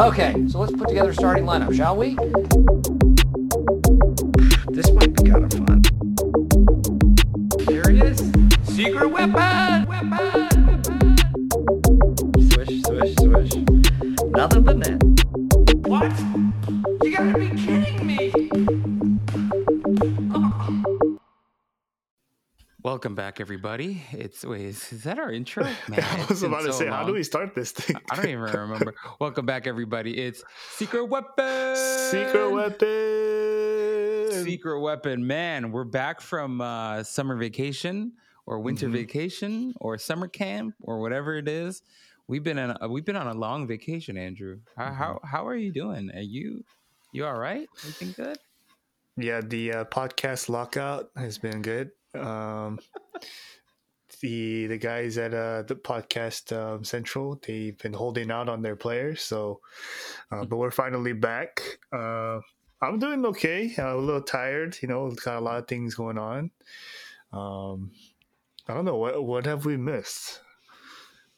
Okay, so let's put together a starting lineup, shall we? This might be kind of fun. Here it is. Secret weapon! Weapon! Swish, swish, swish. Nothing but net. Welcome back, everybody. It's wait, is, is that our intro? Man, I was about to so say, how do we start this thing? I don't even remember. Welcome back, everybody. It's Secret Weapon. Secret weapon. Secret Weapon. Man, we're back from uh, summer vacation or winter Mhm. vacation or summer camp or whatever it is. We've been on a, we've been on a long vacation, Andrew. How Mm-hmm. how, how are you doing? Are you you all right? Everything good? Yeah, the uh, podcast lockout has been good. Um, the the guys at uh, the podcast um, central they've been holding out on their players, so uh, but we're finally back. Uh, I'm doing okay. I'm a little tired, you know. Got a lot of things going on. Um, I don't know what what have we missed.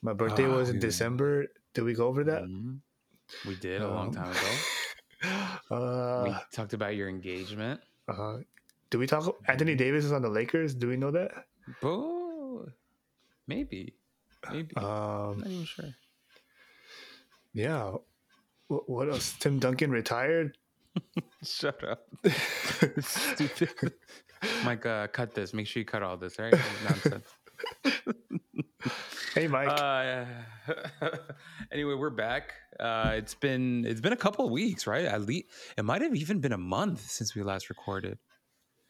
My birthday Ah, was in we- December. Did we go over that? Mhm. We did a long Um, time ago. Uh, we talked about your engagement. Uh, do we talk? Anthony Davis is on the Lakers. Do we know that? Oh, maybe, maybe. Um, I'm Not even sure. yeah. What, what else? Tim Duncan retired. Shut up. Stupid. Mike, uh, cut this. Make sure you cut all this, right? Nonsense. Hey, Mike. Uh, anyway, we're back. Uh, it's been it's been a couple of weeks, right? At least it might have even been a month since we last recorded.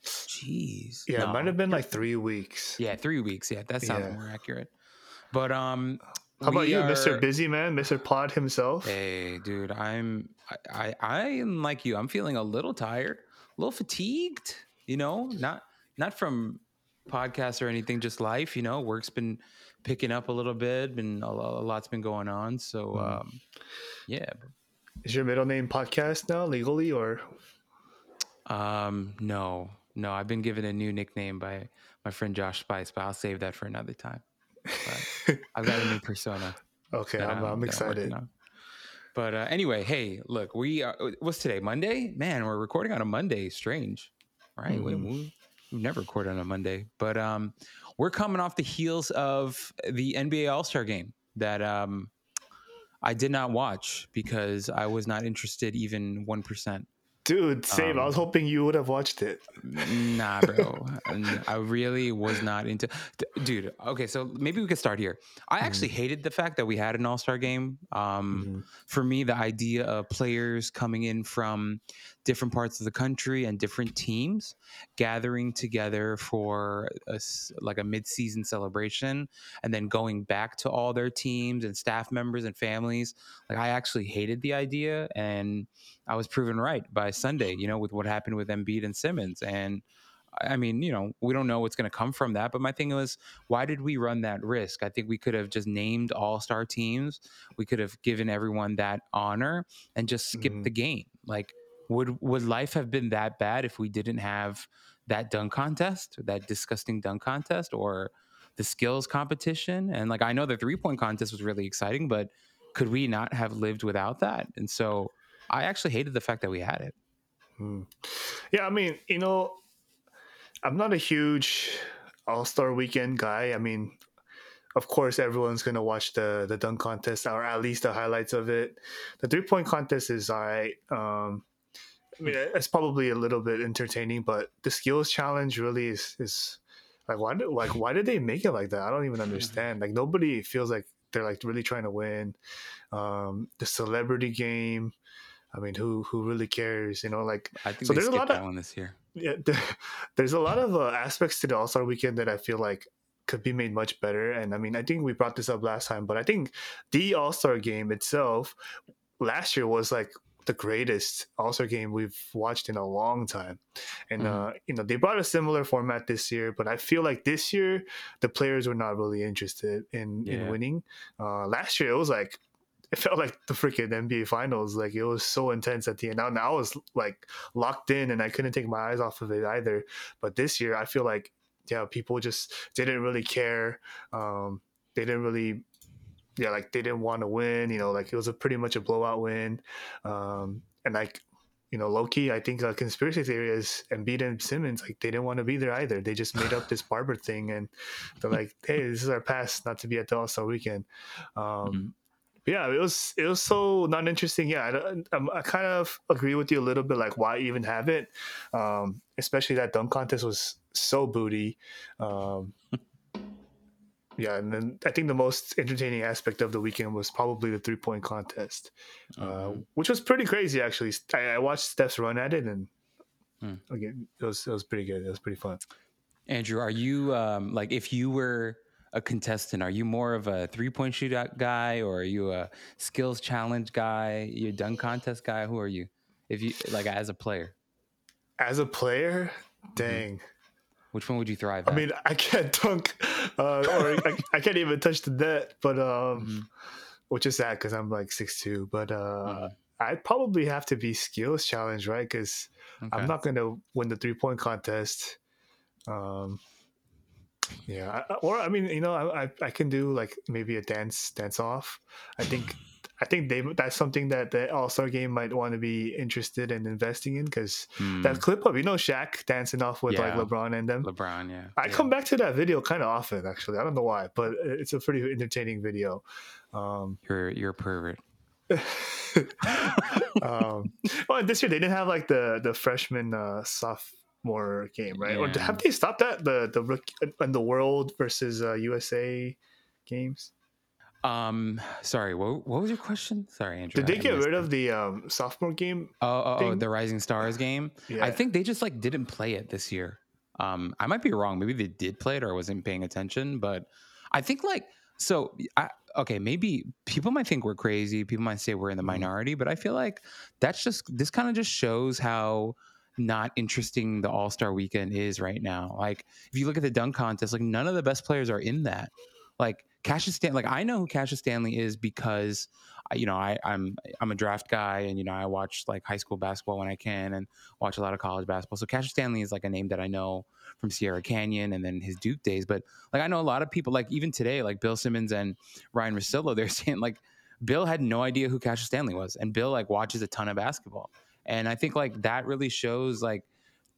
Jeez. yeah, it might have been like three weeks. Yeah, three weeks. Yeah, that sounds Yeah. more accurate. But um, How about you, are- Mr. Busy Man, Mr. Pod himself? Hey, dude, I'm I, I I am like you. I'm feeling a little tired, a little fatigued. You know, not not from podcasts or anything, just life. You know, work's been picking up a little bit, and a, a lot's been going on. So, Mhm. um, yeah. Is your middle name Podcast now legally, or Um, no, no, I've been given a new nickname by my friend Josh Spice, but I'll save that for another time. But I've got a new persona. okay? I'm, I'm working excited. But uh, anyway, hey, look, we are, what's today? Monday? Man, we're recording on a Monday. Strange, right? We, Mhm. we, we've never recorded on a Monday, but um, we're coming off the heels of the NBA All Star Game that um, I did not watch because I was not interested even one percent. Dude, same. I Um, was hoping you would have watched it. Nah, bro. I really was not into. Dude, okay, so maybe we could start here. I actually hated the fact that we had an All Star game. Um, Mhm. For me, the idea of players coming in from different parts of the country and different teams gathering together for a like a mid season celebration and then going back to all their teams and staff members and families. Like, I actually hated the idea. And I was proven right by Sunday, you know, with what happened with Embiid and Simmons. And I mean, you know, we don't know what's going to come from that. But my thing was, why did we run that risk? I think we could have just named all star teams. We could have given everyone that honor and just skipped Mhm. the game. Like, would would life have been that bad if we didn't have that dunk contest, that disgusting dunk contest, or the skills competition? And like, I know the three point contest was really exciting, but could we not have lived without that? And so, I actually hated the fact that we had it. Hmm. Yeah, I mean, you know, I'm not a huge All Star Weekend guy. I mean, of course, everyone's gonna watch the the dunk contest or at least the highlights of it. The three point contest is alright. Um, I mean, it's probably a little bit entertaining, but the skills challenge really is is like why did like why did they make it like that? I don't even understand. Like nobody feels like they're like really trying to win. Um, the celebrity game. I mean, who who really cares? You know, like I think So there's a lot of- one this year. yeah, there, there's a lot of uh, aspects to the All Star Weekend that I feel like could be made much better. And I mean, I think we brought this up last time, but I think the All Star game itself last year was like the greatest All Star game we've watched in a long time. And Mhm. uh, you know, they brought a similar format this year, but I feel like this year the players were not really interested in in winning. Uh, last year it was like. It felt like the freaking NBA Finals. Like it was so intense at the end. Now, now I was like locked in, and I couldn't take my eyes off of it either. But this year, I feel like yeah, people just didn't really care. Um, they didn't really yeah, like they didn't want to win. You know, like it was a pretty much a blowout win, um, and like you know, low key, I think a conspiracy theory is Embiid and Simmons, like they didn't want to be there either. They just made up this barber thing, and they're like, "Hey, this is our pass not to be at the All Star Weekend." Um, Mhm. Yeah, it was it was so not interesting. Yeah, I, don't- um, I kind of agree with you a little bit. Like, why even have it? Um, especially that dunk contest was so booty. Um, yeah, and then I think the most entertaining aspect of the weekend was probably the three point contest, uh, Mhm. which was pretty crazy actually. I, I watched Steph's run at it, and Hmm. again, it was it was pretty good. It was pretty fun. Andrew, are you um, like if you were a contestant, are you more of a three point shootout guy or are you a skills challenge guy? You a dunk contest guy? Who are you? If you like as a player, As a player, dang. which one would you thrive I at? mean, I can't dunk, uh, or I, I can't even touch the net, but um, Mhm. which is sad because I'm like six two. But uh, Mhm. I'd probably have to be skills challenge, right? Because Okay. I'm not going to win the three point contest. Um, yeah, or I mean, you know, I, I I can do like maybe a dance dance off. I think I think they that's something that the All Star game might want to be interested in investing in because Hmm. that clip of you know Shaq dancing off with like LeBron and them. LeBron, yeah. I yeah. come back to that video kind of often, actually. I don't know why, but it's a pretty entertaining video. Um, You're you're a pervert. um, well, this year they didn't have like the the freshman uh, sophomore game, right? Or have they stopped that the the rookie and the world versus uh, USA games? Um, sorry, what, what was your question? Sorry, Andrew. Did they I get rid of the um, sophomore game? Oh, oh, oh, the Rising Stars game. Yeah, I think they just like didn't play it this year. Um, I might be wrong. Maybe they did play it or I wasn't paying attention. But I think like so. I, okay, maybe people might think we're crazy. People might say we're in the Mhm. minority, but I feel like that's just this kind of just shows how not interesting the All Star Weekend is right now. Like if you look at the dunk contest, like none of the best players are in that. Like Cassius Stanley, like I know who Cassius Stanley is because you know I, I'm I'm a draft guy and you know I watch like high school basketball when I can and watch a lot of college basketball. So Cassius Stanley is like a name that I know from Sierra Canyon and then his Duke days. But like I know a lot of people like even today like Bill Simmons and Ryan Russillo, they're saying like Bill had no idea who Cassius Stanley was, and Bill like watches a ton of basketball. And I think like that really shows like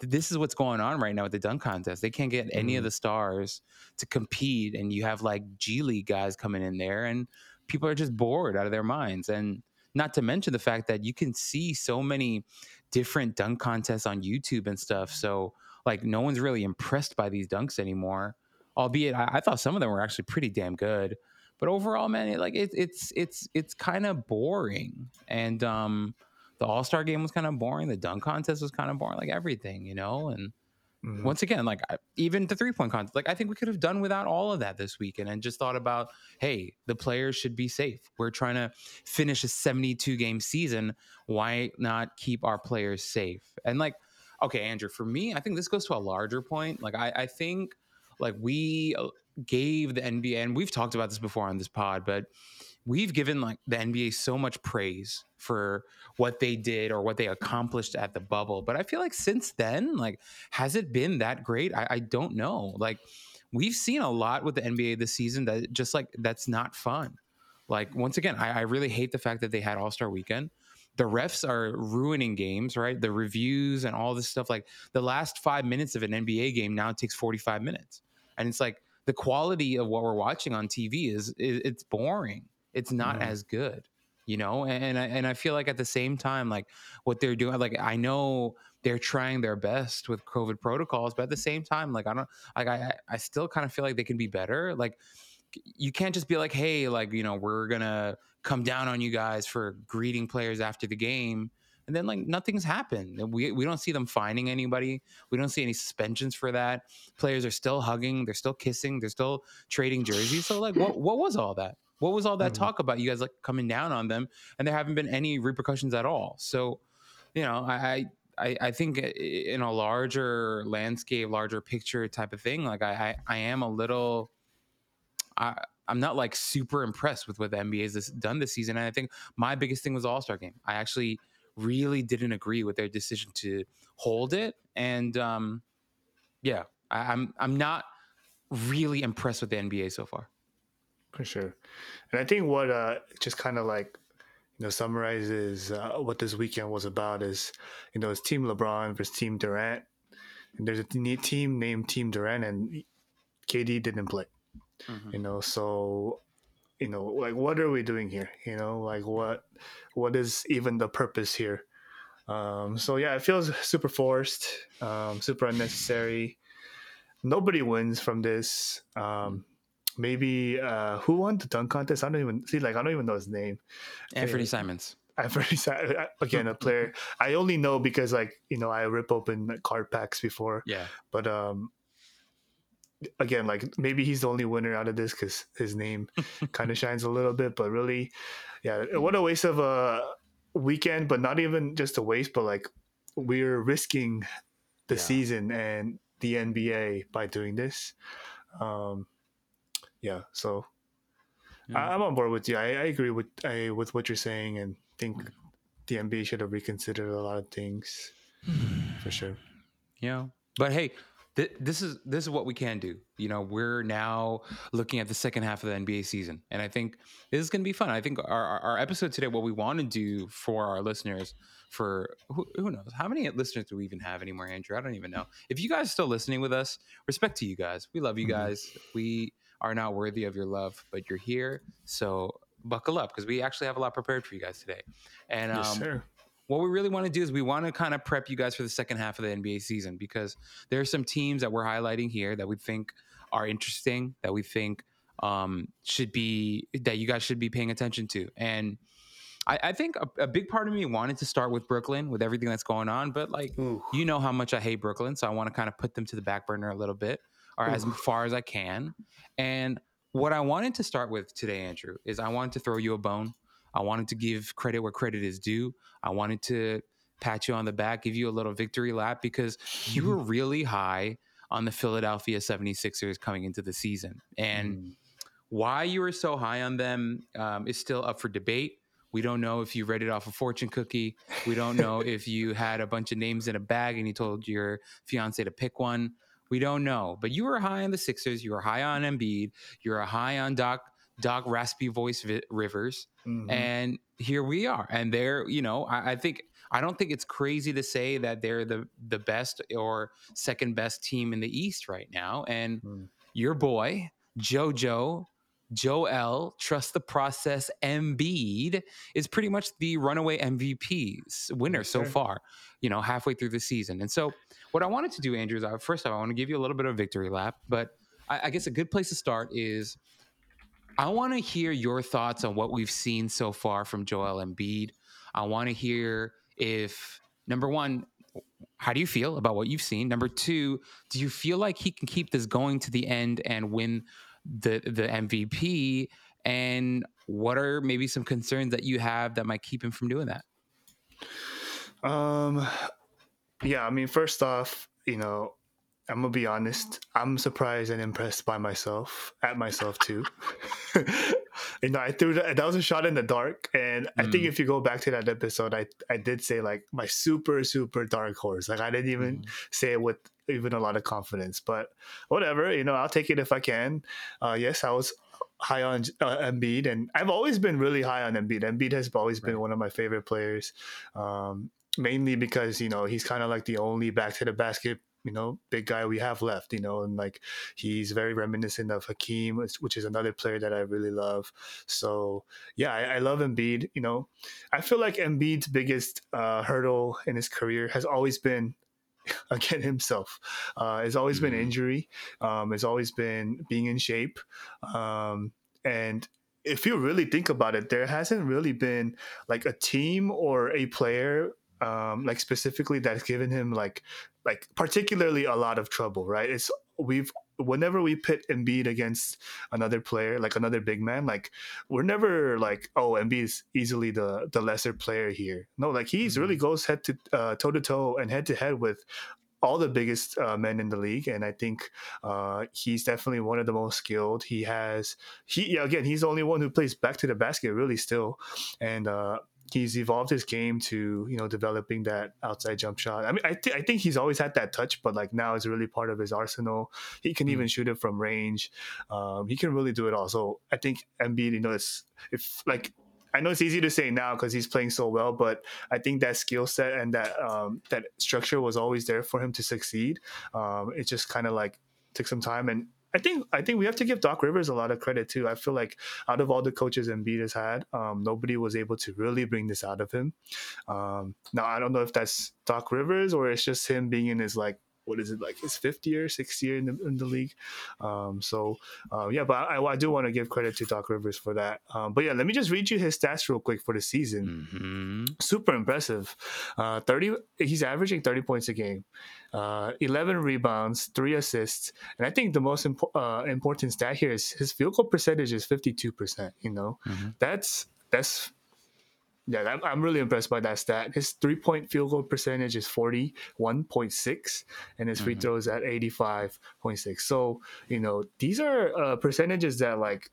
this is what's going on right now with the dunk contest. They can't get any of Mhm. the stars to compete, and you have like G League guys coming in there, and people are just bored out of their minds. And not to mention the fact that you can see so many different dunk contests on YouTube and stuff. So like no one's really impressed by these dunks anymore. Albeit I, I thought some of them were actually pretty damn good. But overall, man, it, like it, it's it's it's kind of boring. And um the All Star game was kind of boring. The dunk contest was kind of boring. Like everything, you know. And Mhm. once again, like I- even the three point contest, like I think we could have done without all of that this weekend and just thought about, hey, the players should be safe. We're trying to finish a 72 game season. Why not keep our players safe? And like, okay, Andrew, for me, I think this goes to a larger point. Like, I, I think like we uh, gave the NBA, and we've talked about this before on this pod, but we've given like the NBA so much praise for what they did or what they accomplished at the bubble. But I feel like since then, like, has it been that great? I, I don't know. Like, we've seen a lot with the NBA this season that just like that's not fun. Like, once again, I, I really hate the fact that they had All Star Weekend. The refs are ruining games, right? The reviews and all this stuff. Like the last five minutes of an NBA game now takes 45 minutes. And it's like the quality of what we're watching on TV is, is it's boring. It's not Mhm. as good, you know? And, and I, and I feel like at the same time, like what they're doing, like I know they're trying their best with COVID protocols, but at the same time, like I don't, like I, I still kind of feel like they can be better. Like you can't just be like, hey, like, you know, we're gonna come down on you guys for greeting players after the game. And then like nothing's happened. We we don't see them finding anybody. We don't see any suspensions for that. Players are still hugging, they're still kissing, they're still trading jerseys. So like what what was all that? What was all that Mhm. talk about? You guys like coming down on them and there haven't been any repercussions at all. So, you know, I I, I think in a larger landscape, larger picture type of thing, like I, I, I am a little I, I'm not like super impressed with what the NBA has done this season. And I think my biggest thing was All Star Game. I actually really didn't agree with their decision to hold it, and um, yeah, I, I'm I'm not really impressed with the NBA so far. For sure. And I think what uh, just kind of like you know summarizes uh, what this weekend was about is you know it's Team LeBron versus Team Durant, and there's a team named Team Durant, and KD didn't play. Mm-hmm. You know, so you know, like what are we doing here? You know, like what what is even the purpose here? Um, so yeah, it feels super forced, um, super unnecessary. Nobody wins from this. Um, maybe uh, who won the dunk contest? I don't even see. Like I don't even know his name. Anfernee Simons. Anthony again a player. I only know because like you know I rip open card packs before. Yeah. But um, again, like maybe he's the only winner out of this because his name kind of shines a little bit. But really, yeah, what a waste of a weekend. But not even just a waste, but like we're risking the yeah. season and the NBA by doing this. Um, yeah, so yeah. I, am on board with you. I, I agree with I, with what you're saying, and think the NBA should have reconsidered a lot of things for sure. Yeah, but hey, th- this is this is what we can do. You know, we're now looking at the second half of the NBA season, and I think this is going to be fun. I think our, our episode today, what we want to do for our listeners, for who, who, knows how many listeners do we even have anymore, Andrew? I don't even know. If you guys are still listening with us, respect to you guys. We love you mm-hmm. guys. We are not worthy of your love, but you're here. So buckle up because we actually have a lot prepared for you guys today. And um, yes, sir. what we really want to do is we want to kind of prep you guys for the second half of the NBA season because there are some teams that we're highlighting here that we think are interesting, that we think um, should be that you guys should be paying attention to. And I, I think a, a, big part of me wanted to start with Brooklyn with everything that's going on, but like Ooh. you know how much I hate Brooklyn, so I want to kind of put them to the back burner a little bit or as far as I can. And what I wanted to start with today, Andrew, is I wanted to throw you a bone. I wanted to give credit where credit is due. I wanted to pat you on the back, give you a little victory lap because you were really high on the Philadelphia 76ers coming into the season. And mm. why you were so high on them um, is still up for debate. We don't know if you read it off a fortune cookie. We don't know if you had a bunch of names in a bag and you told your fiance to pick one. We don't know. But you were high on the Sixers. You were high on Embiid. You were high on Doc Doc Raspy Voice vi- Rivers. Mm-hmm. And here we are. And they're, you know, I, I, think I don't think it's crazy to say that they're the the best or second best team in the East right now. And mm. your boy, JoJo Joel, trust the process, Embiid is pretty much the runaway MVP winner so far, you know, halfway through the season. And so, what I wanted to do, Andrew, is I, first off, I want to give you a little bit of victory lap, but I, I guess a good place to start is I want to hear your thoughts on what we've seen so far from Joel Embiid. I want to hear if, number one, how do you feel about what you've seen? Number two, do you feel like he can keep this going to the end and win the the MVP and what are maybe some concerns that you have that might keep him from doing that? Um yeah, I mean first off, you know, I'm gonna be honest. I'm surprised and impressed by myself, at myself too. you know, I threw that. That was a shot in the dark, and mm. I think mm. if you go back to that episode, I I did say like my super super dark horse. Like I didn't even mm. say it with even a lot of confidence, but whatever. You know, I'll take it if I can. Uh, yes, I was high on uh, Embiid, and I've always been really high on Embiid. Embiid has always been right. one of my favorite players, um, mainly because you know he's kind of like the only back to the basket you know big guy we have left you know and like he's very reminiscent of Hakeem which is another player that I really love so yeah I, I love Embiid you know I feel like Embiid's biggest uh, hurdle in his career has always been again himself uh, it's always mm-hmm. been injury um, it's always been being in shape um, and if you really think about it there hasn't really been like a team or a player um, like specifically that's given him like like particularly a lot of trouble, right? It's we've whenever we pit Embiid against another player, like another big man, like we're never like, oh, Embiid is easily the the lesser player here. No, like he's mm-hmm. really goes head to uh, toe to toe and head to head with all the biggest uh, men in the league, and I think uh, he's definitely one of the most skilled. He has he yeah, again, he's the only one who plays back to the basket really still, and uh, he's evolved his game to you know developing that outside jump shot. I mean, I, th- I think he's always had that touch, but like now it's really part of his arsenal. He can mm. even shoot it from range. Um, he can really do it all. So I think Embiid, you know, it's if like I know it's easy to say now because he's playing so well, but I think that skill set and that um, that structure was always there for him to succeed. Um, it just kind of like took some time, and I think I think we have to give Doc Rivers a lot of credit too. I feel like out of all the coaches Embiid has had, um, nobody was able to really bring this out of him. Um, now I don't know if that's Doc Rivers or it's just him being in his like what is it like his fifth year, sixth year in the in the league. Um, so uh, yeah, but I, I do want to give credit to Doc Rivers for that. Um, but yeah, let me just read you his stats real quick for the season. Mm-hmm. Super impressive. Uh, Thirty, he's averaging thirty points a game, uh, eleven rebounds, three assists, and I think the most impo- uh, important stat here is his field goal percentage is fifty two percent. You know, mm-hmm. that's that's yeah, I'm really impressed by that stat. His three point field goal percentage is 41.6, and his free mm-hmm. throws at 85.6. So, you know, these are uh, percentages that like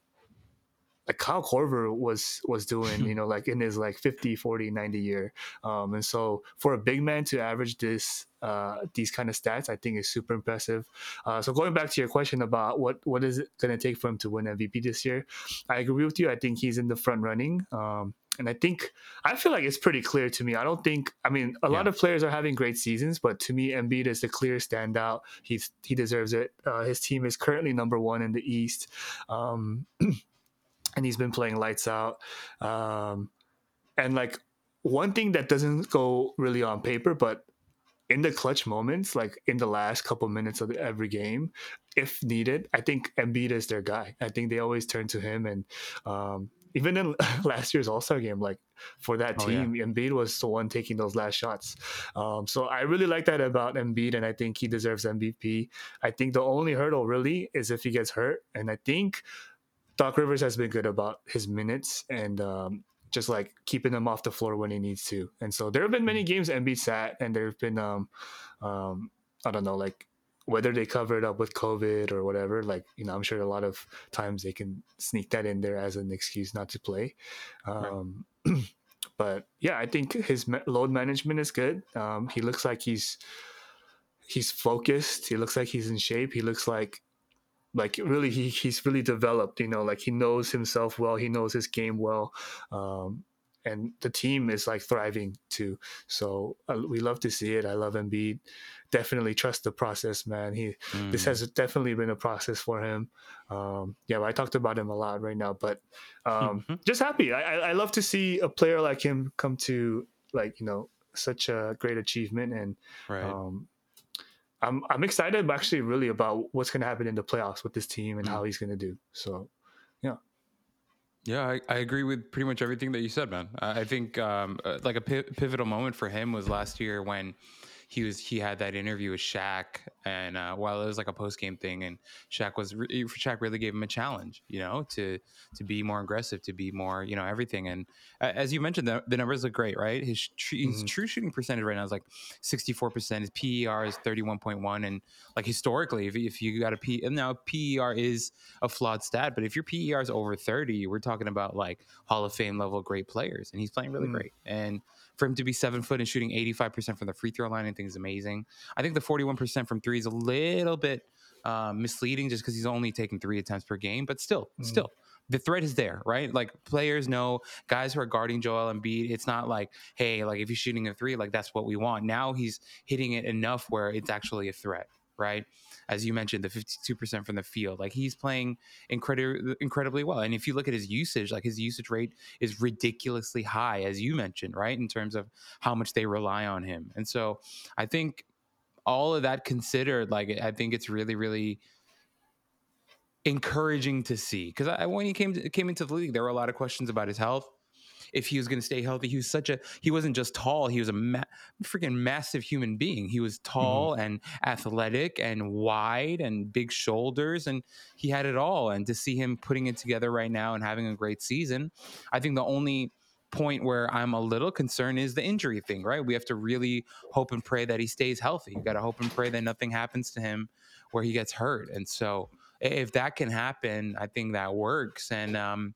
like Kyle Korver was was doing, you know, like in his like 50, 40, 90 year. Um, and so for a big man to average this uh, these kind of stats, I think is super impressive. Uh, so going back to your question about what what is it going to take for him to win MVP this year, I agree with you. I think he's in the front running. Um, and I think I feel like it's pretty clear to me. I don't think I mean a yeah. lot of players are having great seasons, but to me, Embiid is the clear standout. He's he deserves it. Uh, his team is currently number one in the East. Um, and he's been playing lights out. Um, and like one thing that doesn't go really on paper, but in the clutch moments, like in the last couple minutes of every game, if needed, I think Embiid is their guy. I think they always turn to him, and um, even in last year's All Star game, like for that team, oh, yeah. Embiid was the one taking those last shots. Um, so I really like that about Embiid, and I think he deserves MVP. I think the only hurdle really is if he gets hurt, and I think Doc Rivers has been good about his minutes and um, just like keeping him off the floor when he needs to. And so there have been many games Embiid sat, and there have been um, um, I don't know like whether they cover it up with COVID or whatever. Like you know, I'm sure a lot of times they can sneak that in there as an excuse not to play. Um, right. but yeah, I think his load management is good. Um, he looks like he's he's focused. He looks like he's in shape. He looks like like really he, he's really developed you know like he knows himself well he knows his game well um, and the team is like thriving too so uh, we love to see it i love Embiid definitely trust the process man he mm. this has definitely been a process for him um, yeah i talked about him a lot right now but um, mm-hmm. just happy I, I love to see a player like him come to like you know such a great achievement and right. um, I'm I'm excited actually really about what's going to happen in the playoffs with this team and mm how he's going to do. So, yeah. Yeah, I, I, agree with pretty much everything that you said, man. I think um, uh, like a pivotal moment for him was last year when he was he had that interview with Shaq, and uh, while it was like a post game thing, and Shaq was re- Shaq really gave him a challenge, you know, to to be more aggressive, to be more, you know, everything. And uh, as you mentioned, the, the, numbers look great, right? His, tr- mm-hmm. his true shooting percentage right now is like sixty four percent. His PER is thirty one point one, and like historically, if, if you got a P and now PER is a flawed stat, but if your PER is over thirty, we're talking about like Hall of Fame level great players, and he's playing really mm-hmm. great. And for him to be seven foot and shooting 85% from the free throw line, I think is amazing. I think the 41% from three is a little bit uh, misleading just because he's only taking three attempts per game, but still, mm. still. The threat is there, right? Like players know, guys who are guarding Joel Embiid. It's not like, hey, like if he's shooting a three, like that's what we want. Now he's hitting it enough where it's actually a threat, right? as you mentioned, the 52% from the field. Like he's playing incredibly incredibly well. And if you look at his usage, like his usage rate is ridiculously high, as you mentioned, right? In terms of how much they rely on him. And so I think all of that considered, like I think it's really, really encouraging to see. Because when he came to, came into the league, there were a lot of questions about his health if he was going to stay healthy. He was such a he wasn't just tall; he was a ma- freaking massive human being. He was tall mm-hmm. and athletic and wide and big shoulders, and he had it all. And to see him putting it together right now and having a great season, I think the only point where I'm a little concerned is the injury thing, right? We have to really hope and pray that he stays healthy. You got to hope and pray that nothing happens to him where he gets hurt. And so if that can happen, I think that works. And um,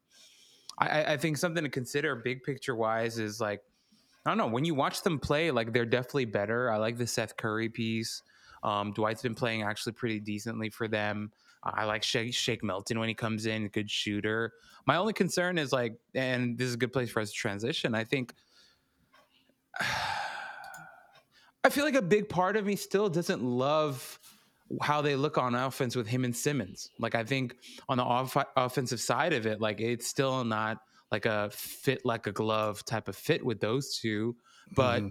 I, I think something to consider, big picture wise, is like I don't know when you watch them play, like they're definitely better. I like the Seth Curry piece. Um, Dwight's been playing actually pretty decently for them. I like Shake, Shake Milton when he comes in, good shooter. My only concern is like, and this is a good place for us to transition. I think I feel like a big part of me still doesn't love how they look on offense with him and Simmons. Like I think on the off- offensive side of it, like it's still not like a fit like a glove type of fit with those two. But mm-hmm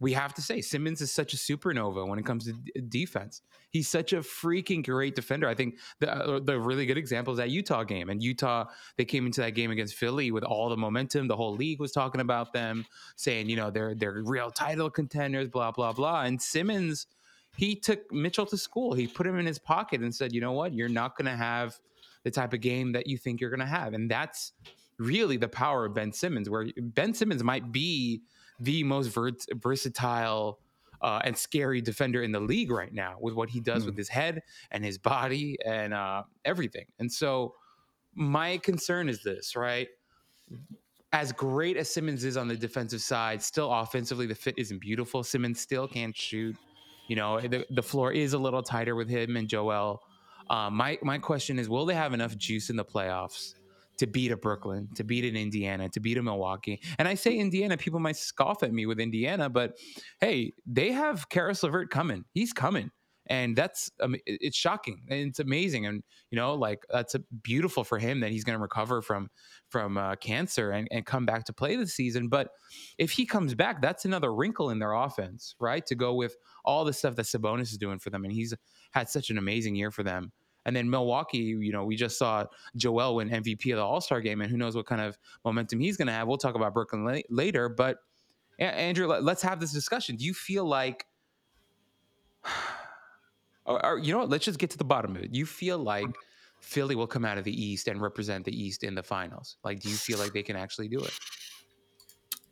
we have to say Simmons is such a supernova when it comes to d- defense. He's such a freaking great defender. I think the uh, the really good example is that Utah game. And Utah, they came into that game against Philly with all the momentum. The whole league was talking about them, saying you know they're they're real title contenders, blah blah blah. And Simmons, he took Mitchell to school. He put him in his pocket and said, you know what, you're not going to have the type of game that you think you're going to have, and that's really the power of Ben Simmons. Where Ben Simmons might be the most versatile uh, and scary defender in the league right now with what he does mm. with his head and his body and uh, everything. And so, my concern is this, right? As great as Simmons is on the defensive side, still offensively, the fit isn't beautiful. Simmons still can't shoot. You know, the, the floor is a little tighter with him and Joel. Uh, my my question is, will they have enough juice in the playoffs to beat a Brooklyn, to beat an Indiana, to beat a Milwaukee. And I say Indiana, people might scoff at me with Indiana, but hey, they have Caris LeVert coming. He's coming. And that's um, it's shocking and it's amazing, and you know, like that's beautiful for him that he's going to recover from from uh, cancer and, and come back to play this season. But if he comes back, that's another wrinkle in their offense, right? To go with all the stuff that Sabonis is doing for them, and he's had such an amazing year for them. And then Milwaukee, you know, we just saw Joel win MVP of the All Star game, and who knows what kind of momentum he's going to have. We'll talk about Brooklyn la- later. But Andrew, let's have this discussion. Do you feel like, or, or, you know what? Let's just get to the bottom of it. You feel like Philly will come out of the East and represent the East in the finals? Like, do you feel like they can actually do it?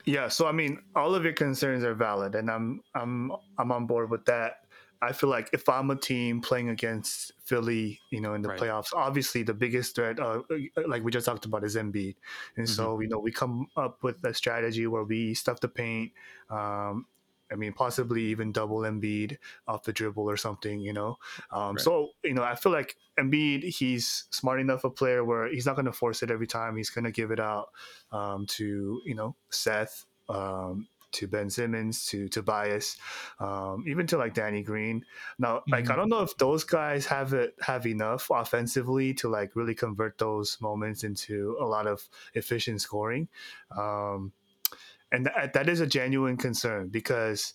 Yeah, so I mean, all of your concerns are valid, and I'm I'm I'm on board with that. I feel like if I'm a team playing against Philly, you know, in the right. playoffs, obviously the biggest threat, uh, like we just talked about, is Embiid. And mm-hmm. so, you know, we come up with a strategy where we stuff the paint. Um, I mean, possibly even double Embiid off the dribble or something, you know. Um, right. So, you know, I feel like Embiid, he's smart enough a player where he's not going to force it every time. He's going to give it out um, to, you know, Seth, um, to Ben Simmons to Tobias, um, even to like Danny Green. Now, mm-hmm. like I mm-hmm. don't know if those guys have it have enough offensively to like really convert those moments into a lot of efficient scoring, um, and th- that is a genuine concern because.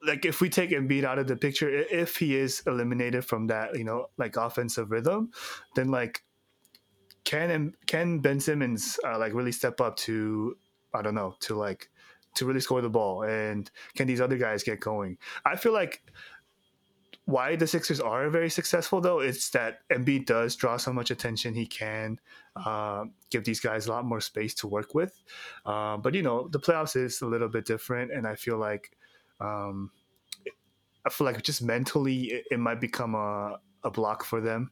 Like if we take Embiid out of the picture, if he is eliminated from that, you know, like offensive rhythm, then like can can Ben Simmons uh, like really step up to I don't know to like to really score the ball? And can these other guys get going? I feel like why the Sixers are very successful, though, it's that Embiid does draw so much attention. He can uh, give these guys a lot more space to work with. Uh, but you know, the playoffs is a little bit different, and I feel like um, I feel like just mentally it, it might become a, a block for them.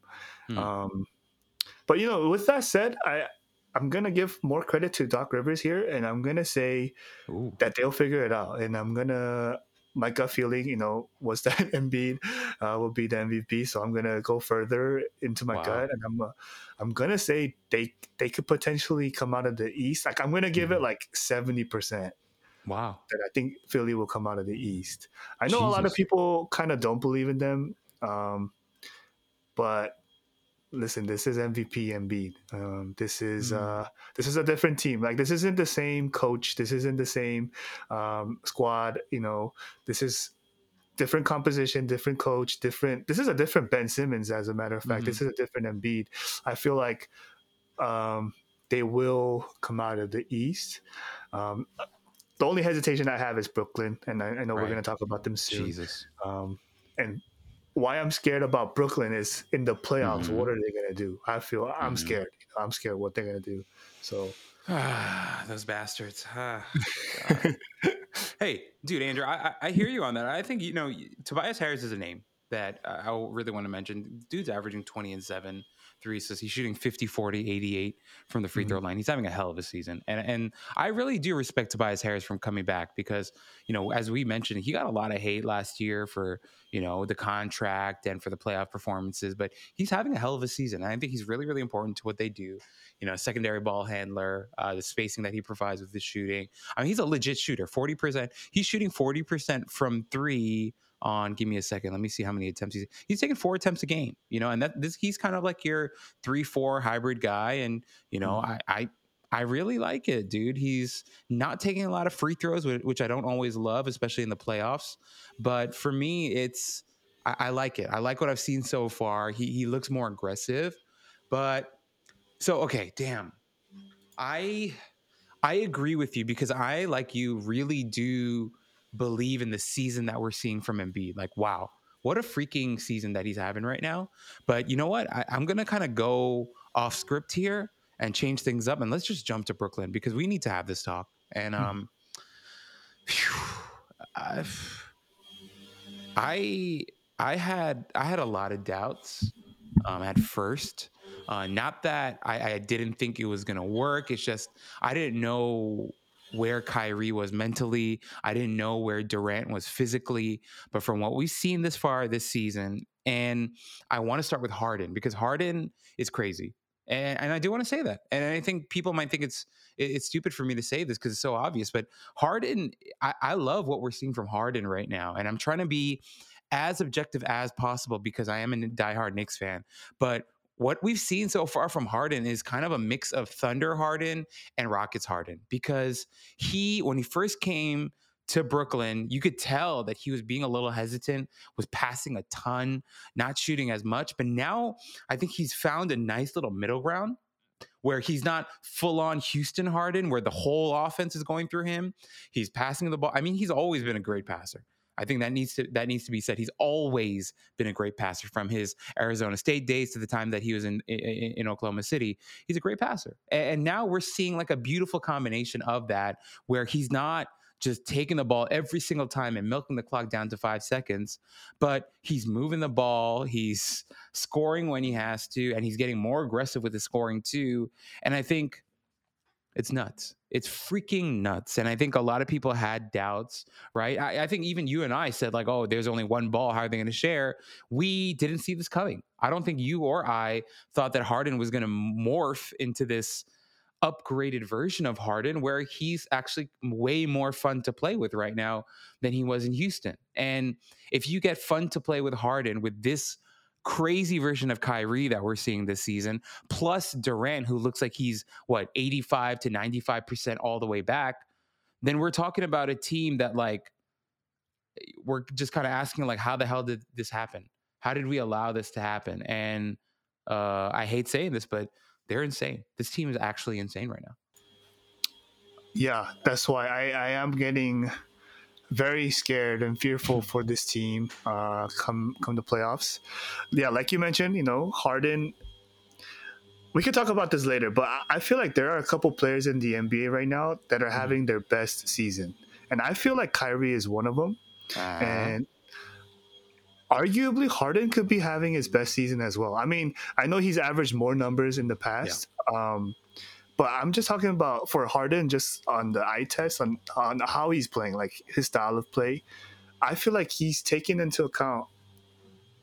Hmm. Um, but you know, with that said, I I'm gonna give more credit to Doc Rivers here, and I'm gonna say Ooh. that they'll figure it out. And I'm gonna my gut feeling, you know, was that Embiid uh, will be the MVP. So I'm gonna go further into my wow. gut, and I'm uh, I'm gonna say they they could potentially come out of the East. Like I'm gonna give mm. it like seventy percent. Wow. That I think Philly will come out of the East. I know Jesus. a lot of people kind of don't believe in them, um, but listen, this is MVP Embiid. Um, this is mm. uh, this is a different team. Like this isn't the same coach. This isn't the same um, squad. You know, this is different composition, different coach, different. This is a different Ben Simmons. As a matter of fact, mm-hmm. this is a different Embiid. I feel like um, they will come out of the East. Um, the only hesitation I have is Brooklyn, and I, I know right. we're going to talk about them soon. Jesus. Um, and why I'm scared about Brooklyn is in the playoffs. Mm-hmm. What are they gonna do? I feel I'm mm-hmm. scared. I'm scared what they're gonna do. So those bastards. hey, dude, Andrew, I, I hear you on that. I think you know Tobias Harris is a name that I really want to mention. Dude's averaging 20 and seven, three assists. He's shooting 50, 40, 88 from the free Mhm. throw line. He's having a hell of a season. And and I really do respect Tobias Harris from coming back because, you know, as we mentioned, he got a lot of hate last year for, you know, the contract and for the playoff performances, but he's having a hell of a season. And I think he's really, really important to what they do. You know, secondary ball handler, uh, the spacing that he provides with the shooting. I mean, he's a legit shooter. 40%. He's shooting 40% from three on give me a second let me see how many attempts he's he's taking four attempts a game you know and that this he's kind of like your three four hybrid guy and you know Mhm. I, I i really like it dude. He's not taking a lot of free throws which i don't always love especially in the playoffs but for me it's i, I like it. I like what i've seen so far. He, he looks more aggressive but so okay damn. I i agree with you because i like you really do believe in the season that we're seeing from Embiid. Like, wow, what a freaking season that he's having right now. But you know what? I, I'm gonna kind of go off script here and change things up, and let's just jump to Brooklyn because we need to have this talk. And um, phew, I've- I I had I had a lot of doubts um, at first. Uh, not that I, I didn't think it was gonna work. It's just I didn't know where Kyrie was mentally. I didn't know where Durant was physically. But from what we've seen this far this season, and I want to start with Harden because Harden is crazy. And, and I do want to say that. And I think people might think it's it's stupid for me to say this because it's so obvious. But Harden, I, I love what we're seeing from Harden right now. And I'm trying to be as objective as possible because I am a diehard Knicks fan. But what we've seen so far from Harden is kind of a mix of Thunder Harden and Rockets Harden because he, when he first came to Brooklyn, you could tell that he was being a little hesitant, was passing a ton, not shooting as much. But now I think he's found a nice little middle ground where he's not full on Houston Harden, where the whole offense is going through him. He's passing the ball. I mean, he's always been a great passer. I think that needs to that needs to be said. He's always been a great passer from his Arizona State days to the time that he was in in, in Oklahoma City. He's a great passer, and now we're seeing like a beautiful combination of that, where he's not just taking the ball every single time and milking the clock down to five seconds, but he's moving the ball, he's scoring when he has to, and he's getting more aggressive with his scoring too. And I think it's nuts. It's freaking nuts. And I think a lot of people had doubts, right? I, I think even you and I said, like, oh, there's only one ball. How are they going to share? We didn't see this coming. I don't think you or I thought that Harden was going to morph into this upgraded version of Harden where he's actually way more fun to play with right now than he was in Houston. And if you get fun to play with Harden with this crazy version of Kyrie that we're seeing this season, plus Durant, who looks like he's what 85 to 95% all the way back, then we're talking about a team that like we're just kind of asking like how the hell did this happen? How did we allow this to happen? And uh, I hate saying this, but they're insane. This team is actually insane right now. Yeah, that's why I, I am getting very scared and fearful for this team uh, come come the playoffs. Yeah, like you mentioned, you know, Harden. We can talk about this later, but I- feel like there are a couple players in the NBA right now that are having their best season, and I feel like Kyrie is one of them. Uh, and arguably Harden could be having his best season as well. I mean, I know he's averaged more numbers in the past, um, but I'm just talking about for Harden, just on the eye test on on how he's playing, like his style of play. I feel like he's taken into account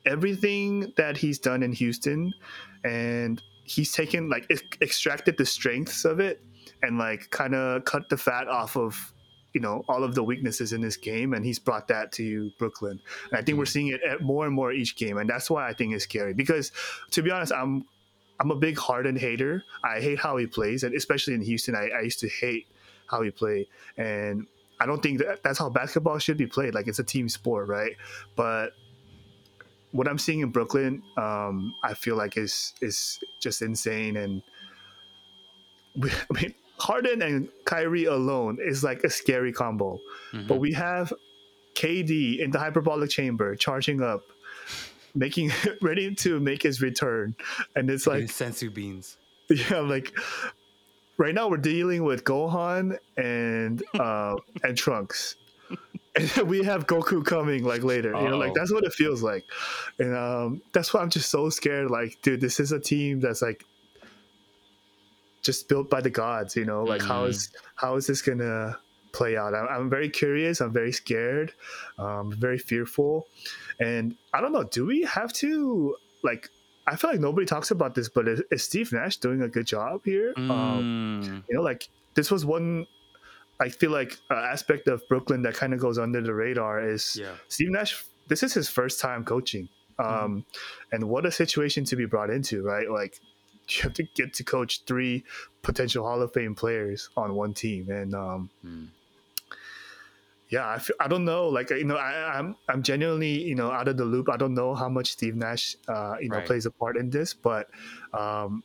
everything that he's done in Houston, and he's taken like ex- extracted the strengths of it and like kind of cut the fat off of you know all of the weaknesses in this game and he's brought that to brooklyn. And i think we're mm-hmm. seeing it at more and more each game and that's why i think it's scary. Because to be honest i'm i'm a big harden hater. I hate how he plays and especially in houston i, I used to hate how he played. And i don't think that that's how basketball should be played. Like it's a team sport right? But what i'm seeing in brooklyn um, i feel like is is just insane. And we, i mean Harden and Kyrie alone is like a scary combo. mhm. But we have KD in the hyperbolic chamber charging up, making ready to make his return. And it's Eating like, senzu beans. yeah, like right now we're dealing with Gohan and uh and Trunks. and we have Goku coming like later. You know, like that's what it feels like, and um, that's why I'm just so scared. Like, dude, this is a team that's like just built by the gods. You know, like how Mhm. is how is this gonna play out? I'm, I'm very curious. I'm very scared. Um, very fearful, and I don't know. Do we have to like? I feel like nobody talks about this, but is, is Steve Nash doing a good job here? Um, Mm, you know, like this was one. I feel like uh, aspect of Brooklyn that kind of goes under the radar is yeah. Steve Nash. This is his first time coaching, um, and what a situation to be brought into, right? Like you have to get to coach three potential Hall of Fame players on one team, and um, Mm. Yeah, I, feel, I don't know. Like you know, I, I'm I'm genuinely you know out of the loop. I don't know how much Steve Nash uh, you know Right. plays a part in this, but um,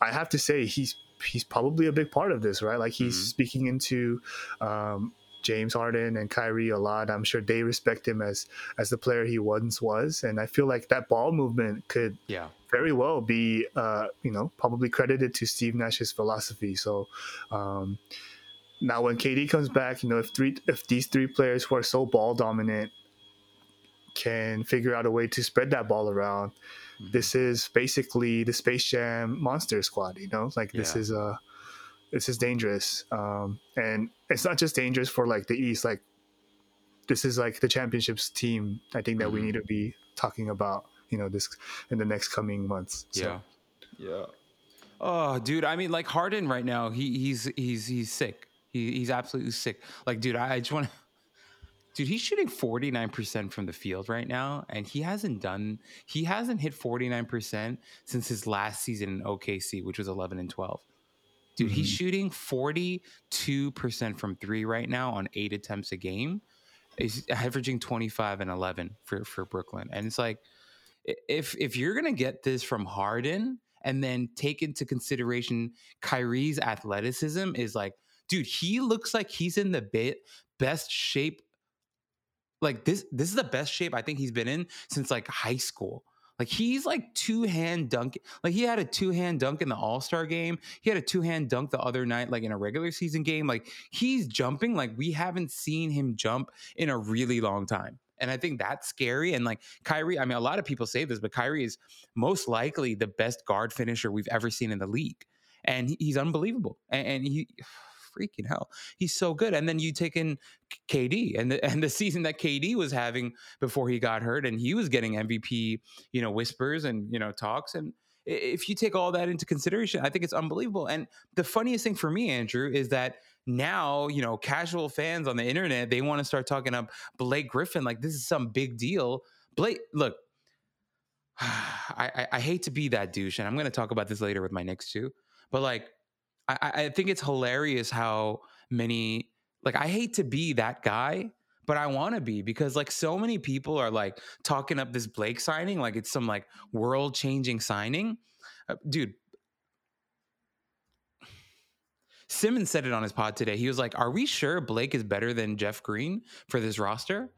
I have to say he's he's probably a big part of this, right? Like he's Mhm. speaking into um, James Harden and Kyrie a lot. I'm sure they respect him as as the player he once was, and I feel like that ball movement could Yeah. very well be uh, you know probably credited to Steve Nash's philosophy. So um, now when KD comes back, you know if three if these three players who are so ball dominant can figure out a way to spread that ball around, Mhm. this is basically the Space Jam Monster Squad. You know, like this Yeah. is uh this is dangerous, um, and it's not just dangerous for like the East. Like this is like the championships team. I think that we Mhm. need to be talking about. You know, this in the next coming months. So, Yeah. Yeah. Oh, dude. I mean, like Harden right now, he he's he's he's sick. He, he's absolutely sick. Like, dude, I, I just want to. Dude, he's shooting 49% from the field right now, and he hasn't done, he hasn't hit 49% since his last season in OKC, which was 11 and 12. Dude, he's Mhm. shooting 42% from three right now on eight attempts a game. He's averaging 25 and 11 for, for Brooklyn. And it's like, if if you're gonna get this from Harden and then take into consideration Kyrie's athleticism is like, dude, he looks like he's in the bit best shape. Like this, this is the best shape I think he's been in since like high school. Like he's like two hand dunk. Like he had a two hand dunk in the All Star game. He had a two hand dunk the other night, like in a regular season game. Like he's jumping like we haven't seen him jump in a really long time. And I think that's scary. And like Kyrie, I mean, a lot of people say this, but Kyrie is most likely the best guard finisher we've ever seen in the league. And he's unbelievable. And, and he, freaking hell, he's so good. And then you take in KD and the, and the season that KD was having before he got hurt and he was getting MVP, you know, whispers and, you know, talks. And if you take all that into consideration, I think it's unbelievable. And the funniest thing for me, Andrew, is that now, you know, casual fans on the internet, they want to start talking up Blake Griffin like this is some big deal. Blake, look, I, I, I hate to be that douche, and I'm going to talk about this later with my Knicks too. But like, I, I think it's hilarious how many like I hate to be that guy, but I want to be because like so many people are like talking up this Blake signing like it's some like world changing signing, Uh, dude. Simmons said it on his pod today. He was like, "Are we sure Blake is better than Jeff Green for this roster?"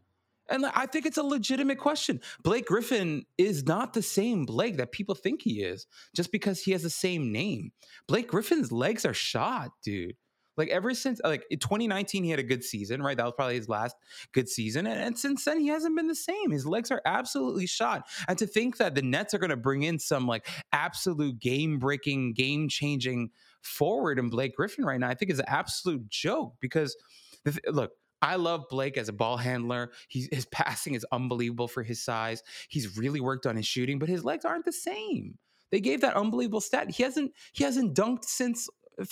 And I think it's a legitimate question. Blake Griffin is not the same Blake that people think he is just because he has the same name. Blake Griffin's legs are shot, dude. Like ever since like 2019, he had a good season, right? That was probably his last good season. And, and since then, he hasn't been the same. His legs are absolutely shot. And to think that the Nets are going to bring in some like absolute game breaking, game changing forward in Blake Griffin right now, I think is an absolute joke because look, I love Blake as a ball handler. He's, his passing is unbelievable for his size. He's really worked on his shooting, but his legs aren't the same. They gave that unbelievable stat. He hasn't he hasn't dunked since uh,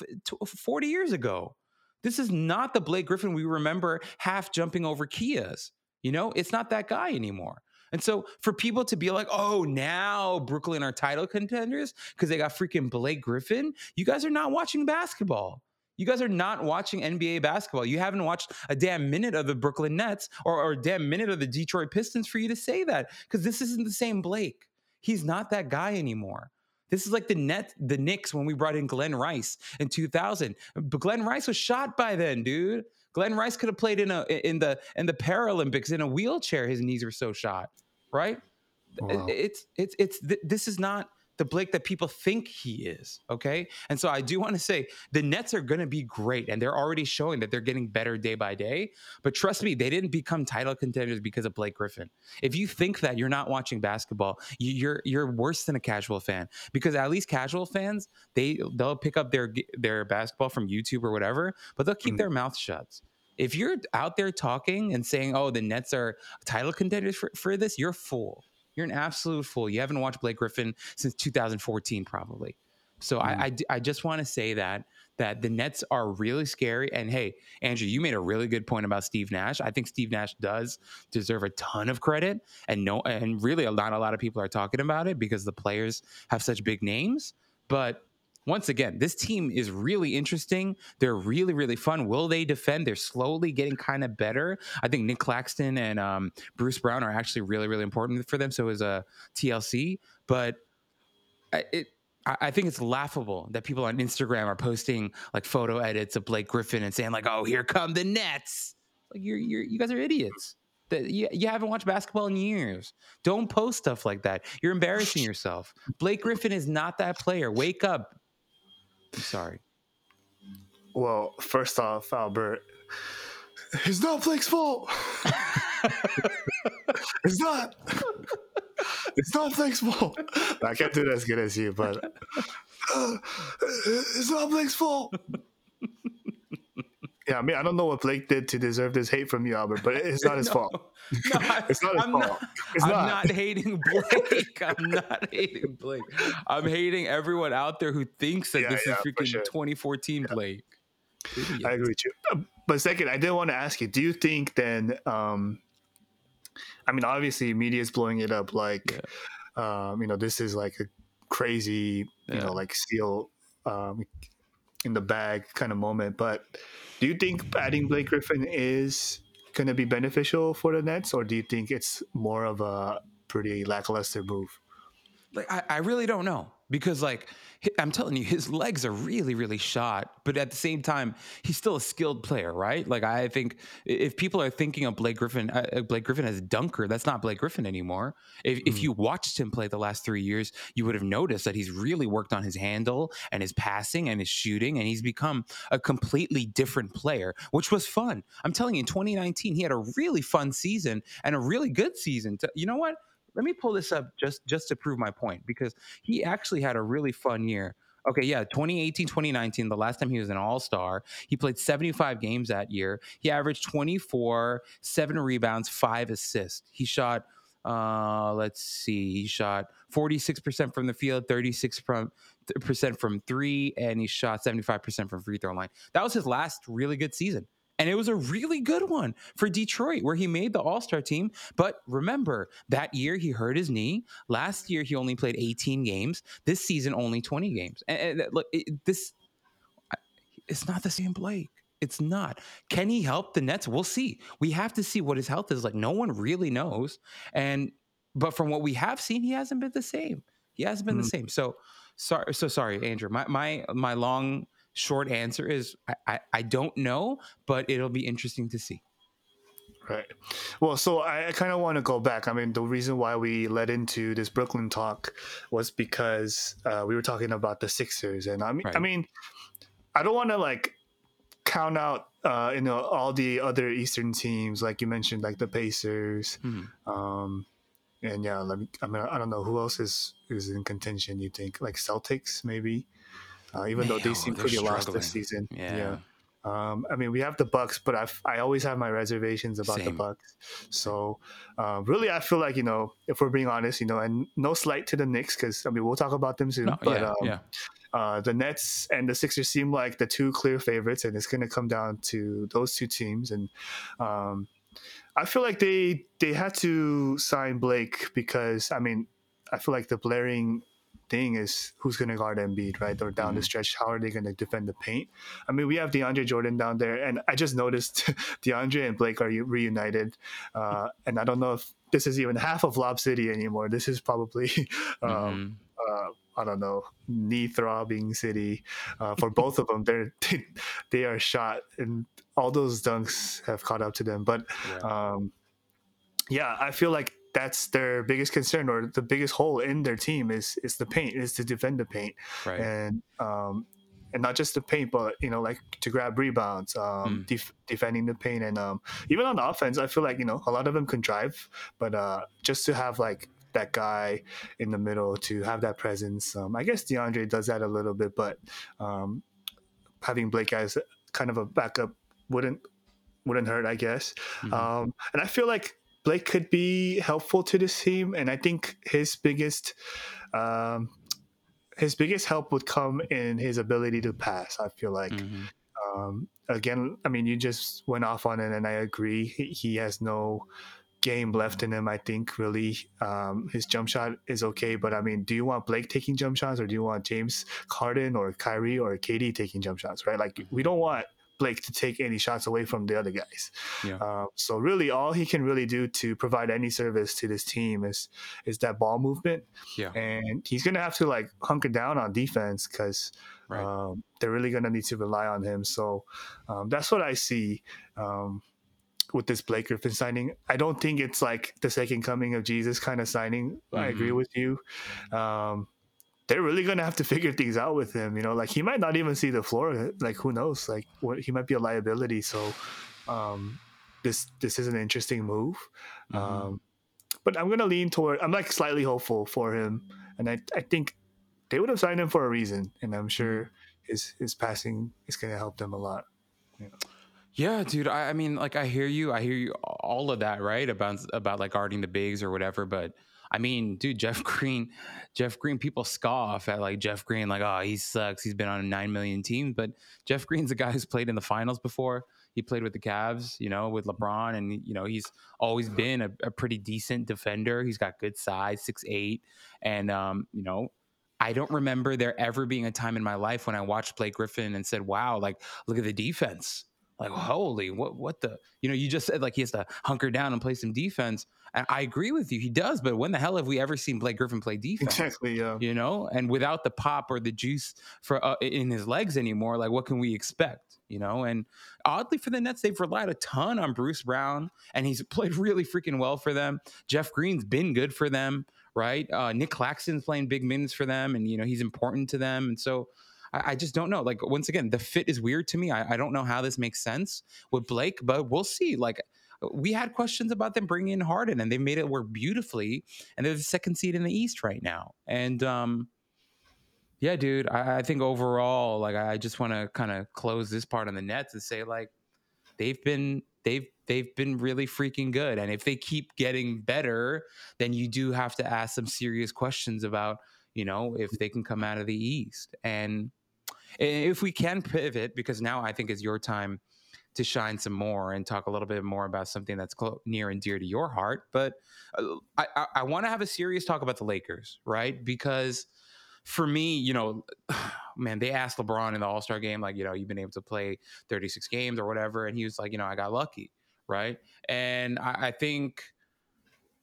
40 years ago. This is not the Blake Griffin we remember half jumping over Kias. You know, it's not that guy anymore. And so for people to be like, oh, now Brooklyn are title contenders because they got freaking Blake Griffin, you guys are not watching basketball. You guys are not watching NBA basketball. You haven't watched a damn minute of the Brooklyn Nets or, or a damn minute of the Detroit Pistons for you to say that because this isn't the same Blake. He's not that guy anymore. This is like the net, the Knicks when we brought in Glen Rice in 2000. But Glen Rice was shot by then, dude. Glen Rice could have played in a in the in the Paralympics in a wheelchair. His knees were so shot, right? Wow. It's it's it's th- this is not the Blake that people think he is. Okay. And so I do want to say the Nets are going to be great and they're already showing that they're getting better day by day. But trust me, they didn't become title contenders because of Blake Griffin. If you think that you're not watching basketball, you're you're worse than a casual fan because at least casual fans, they they'll pick up their their basketball from YouTube or whatever, but they'll keep mm-hmm. their mouth shut. If you're out there talking and saying, "Oh, the Nets are title contenders for, for this," you're a fool. You're an absolute fool. You haven't watched Blake Griffin since 2014, probably. So mm. I, I, I just want to say that that the Nets are really scary. And hey, Andrew, you made a really good point about Steve Nash. I think Steve Nash does deserve a ton of credit, and no, and really, not a lot of people are talking about it because the players have such big names. But once again, this team is really interesting. They're really, really fun. Will they defend? They're slowly getting kind of better. I think Nick Claxton and um, Bruce Brown are actually really, really important for them. So is a uh, TLC, but it. I think it's laughable that people on Instagram are posting like photo edits of Blake Griffin and saying like, "Oh, here come the Nets." Like you're, you're you guys are idiots. That you, you haven't watched basketball in years. Don't post stuff like that. You're embarrassing yourself. Blake Griffin is not that player. Wake up. I'm sorry. Well, first off, Albert, it's not Blake's fault. it's not. It's not Blake's fault. I can't do that as good as you, but uh, it's not Blake's fault. Yeah, I mean, I don't know what Blake did to deserve this hate from you, Albert, but it's not his no, fault. No, it's not his I'm fault. Not, it's I'm not. not hating Blake. I'm not hating Blake. I'm hating everyone out there who thinks that yeah, this yeah, is freaking sure. 2014 yeah. Blake. I agree with you. But second, I did want to ask you: Do you think then? Um, I mean, obviously, media is blowing it up like, um, you know, this is like a crazy, you know, like steal um, in the bag kind of moment. But do you think adding Blake Griffin is going to be beneficial for the Nets, or do you think it's more of a pretty lackluster move? Like I, I really don't know because like I'm telling you, his legs are really, really shot. But at the same time, he's still a skilled player, right? Like I think if people are thinking of Blake Griffin, uh, uh Blake Griffin as a dunker, that's not Blake Griffin anymore. If, mm. if you watched him play the last three years, you would have noticed that he's really worked on his handle and his passing and his shooting, and he's become a completely different player, which was fun. I'm telling you, in 2019, he had a really fun season and a really good season. To, you know what? Let me pull this up just just to prove my point because he actually had a really fun year. Okay, yeah, 2018, 2019, the last time he was an all star, he played 75 games that year. He averaged 24, seven rebounds, five assists. He shot, uh, let's see, he shot 46% from the field, 36 from percent from three, and he shot 75% from free throw line. That was his last really good season. And it was a really good one for Detroit where he made the All Star team. But remember, that year he hurt his knee. Last year he only played 18 games. This season, only 20 games. And, and look, it, this, it's not the same Blake. It's not. Can he help the Nets? We'll see. We have to see what his health is like. No one really knows. And, but from what we have seen, he hasn't been the same. He hasn't been mm-hmm. the same. So, sorry. So sorry, Andrew. My, my, my long, short answer is I, I, I don't know, but it'll be interesting to see. Right. Well, so I, I kind of want to go back. I mean, the reason why we led into this Brooklyn talk was because uh, we were talking about the Sixers, and I mean, right. I mean, I don't want to like count out, uh, you know, all the other Eastern teams, like you mentioned, like the Pacers, mm-hmm. um, and yeah, let me. I mean, I don't know who else is is in contention. You think like Celtics, maybe? Uh, even though they seem pretty struggling. lost this season. Yeah. yeah. Um, I mean, we have the Bucks, but I've, I always have my reservations about Same. the Bucks. So, uh, really, I feel like you know, if we're being honest, you know, and no slight to the Knicks because I mean, we'll talk about them soon. No, but yeah, um, yeah. Uh, the Nets and the Sixers seem like the two clear favorites, and it's going to come down to those two teams. And um, I feel like they they had to sign Blake because I mean, I feel like the blaring thing is who's going to guard Embiid, right? Or down mm-hmm. the stretch, how are they going to defend the paint? I mean, we have DeAndre Jordan down there, and I just noticed DeAndre and Blake are reunited, uh, and I don't know if this is even half of Lob City anymore. This is probably. Um, mm-hmm. uh, I don't know, knee throbbing city uh, for both of them. They're they, they, are shot, and all those dunks have caught up to them. But yeah. Um, yeah, I feel like that's their biggest concern or the biggest hole in their team is is the paint is to defend the paint Right. and um and not just the paint but you know like to grab rebounds um Mm. def- defending the paint and um even on the offense i feel like you know a lot of them can drive but uh just to have like that guy in the middle to have that presence um i guess deandre does that a little bit but um having blake as kind of a backup wouldn't wouldn't hurt i guess Mhm. um, and I feel like Blake could be helpful to this team, and I think his biggest um, his biggest help would come in his ability to pass. I feel like Mhm. um, again, I mean, you just went off on it, and I agree. He, he has no game left in him. I think really um, his jump shot is okay, but I mean, do you want Blake taking jump shots, or do you want James Harden or Kyrie or KD taking jump shots? Right? Like we don't want Blake to take any shots away from the other guys. Yeah. Uh, so really, all he can really do to provide any service to this team is is that ball movement. Yeah. and he's gonna have to like hunker down on defense because Right. um, they're really gonna need to rely on him. So um, that's what I see um, with this Blake Griffin signing. I don't think it's like the second coming of Jesus kind of signing. I agree Mhm. with you. Um, they're really gonna have to figure things out with him. You know, like he might not even see the floor. Like who knows? Like what he might be a liability. So um, this this is an interesting move. Mhm. Um, but I'm gonna lean toward. I'm like slightly hopeful for him, and I I think they would have signed him for a reason, and I'm sure his his passing is gonna help them a lot. Yeah, dude. I, I mean, like, I hear you. I hear you. All of that, right? About about like guarding the bigs or whatever. But I mean, dude, Jeff Green, Jeff Green. People scoff at like Jeff Green, like, oh, he sucks. He's been on nine million teams, but Jeff Green's a guy who's played in the finals before. He played with the Cavs, you know, with LeBron, and you know he's always been a, a pretty decent defender. He's got good size, six eight, and um, you know. I don't remember there ever being a time in my life when I watched Blake Griffin and said, "Wow, like look at the defense." Like holy what what the you know you just said like he has to hunker down and play some defense and i agree with you he does but when the hell have we ever seen blake griffin play defense Exactly. Yeah. you know and without the pop or the juice for uh, in his legs anymore like what can we expect you know and oddly for the nets they've relied a ton on bruce brown and he's played really freaking well for them jeff green's been good for them right uh, nick claxton's playing big minutes for them and you know he's important to them and so I, I just don't know. Like once again, the fit is weird to me. I, I don't know how this makes sense with Blake, but we'll see. Like we had questions about them bringing in Harden, and they made it work beautifully. And they're the second seed in the East right now. And um, yeah, dude, I, I think overall, like I just want to kind of close this part on the Nets and say like they've been they've they've been really freaking good. And if they keep getting better, then you do have to ask some serious questions about you know if they can come out of the East and if we can pivot because now i think is your time to shine some more and talk a little bit more about something that's clo- near and dear to your heart but uh, i, I, I want to have a serious talk about the lakers right? Because for me you know man they asked lebron in the all-star game like you know you've been able to play 36 games or whatever and he was like you know i got lucky right? And i, I think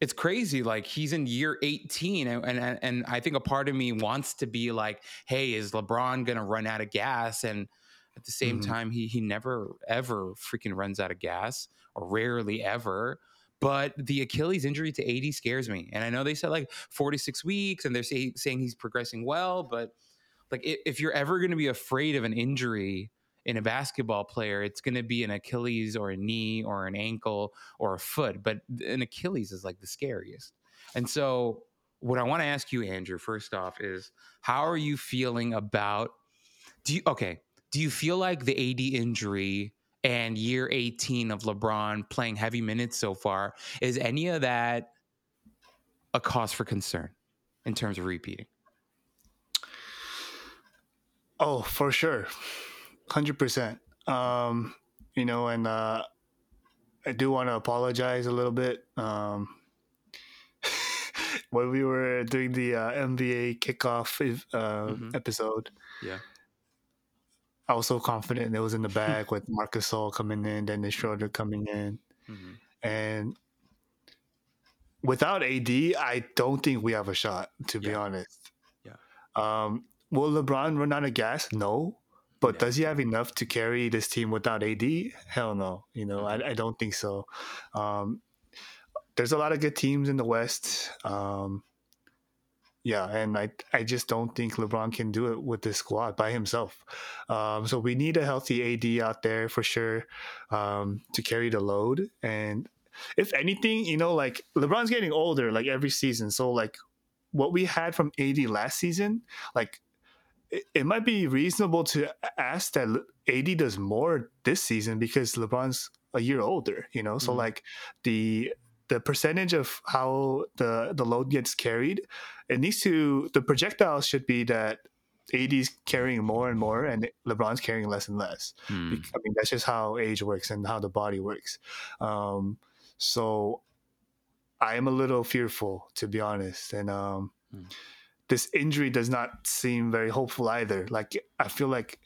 it's crazy. Like he's in year 18, and, and and I think a part of me wants to be like, hey, is LeBron gonna run out of gas? And at the same Mhm. time, he he never ever freaking runs out of gas, or rarely ever. But the Achilles injury to AD scares me, and I know they said like 46 weeks, and they're say, saying he's progressing well, but like if you're ever going to be afraid of an injury in a basketball player, it's going to be an Achilles or a knee or an ankle or a foot. But an Achilles is like the scariest. And so, what I want to ask you, Andrew, first off, is how are you feeling about? Do you okay? Do you feel like the AD injury and year 18 of LeBron playing heavy minutes so far is any of that a cause for concern in terms of repeating? Oh, for sure, hundred percent. Um, you know, and uh, I do want to apologize a little bit. Um, when we were doing the uh, NBA kickoff uh, Mhm. episode, Yeah. I was so confident it was in the bag with Marc Gasol coming in, Dennis Schroeder coming in, and without AD, I don't think we have a shot. To be honest, Yeah. Um, will LeBron run out of gas? No. But Yeah. does he have enough to carry this team without AD? Hell no. You know, I, I don't think so. Um, there's a lot of good teams in the West. Um, yeah, and I I just don't think LeBron can do it with this squad by himself. Um, so we need a healthy AD out there for sure um, to carry the load. And if anything, you know, like LeBron's getting older like every season. So like what we had from AD last season, like it, might be reasonable to ask that AD does more this season because LeBron's a year older, you know. So Mhm. like the the percentage of how the the load gets carried, it needs to the projectile should be that AD's carrying more and more, and LeBron's carrying less and less. Bec- I mean, that's just how age works and how the body works. Um, so I am a little fearful, to be honest. And um, Hmm. This injury does not seem very hopeful either. Like, I feel like,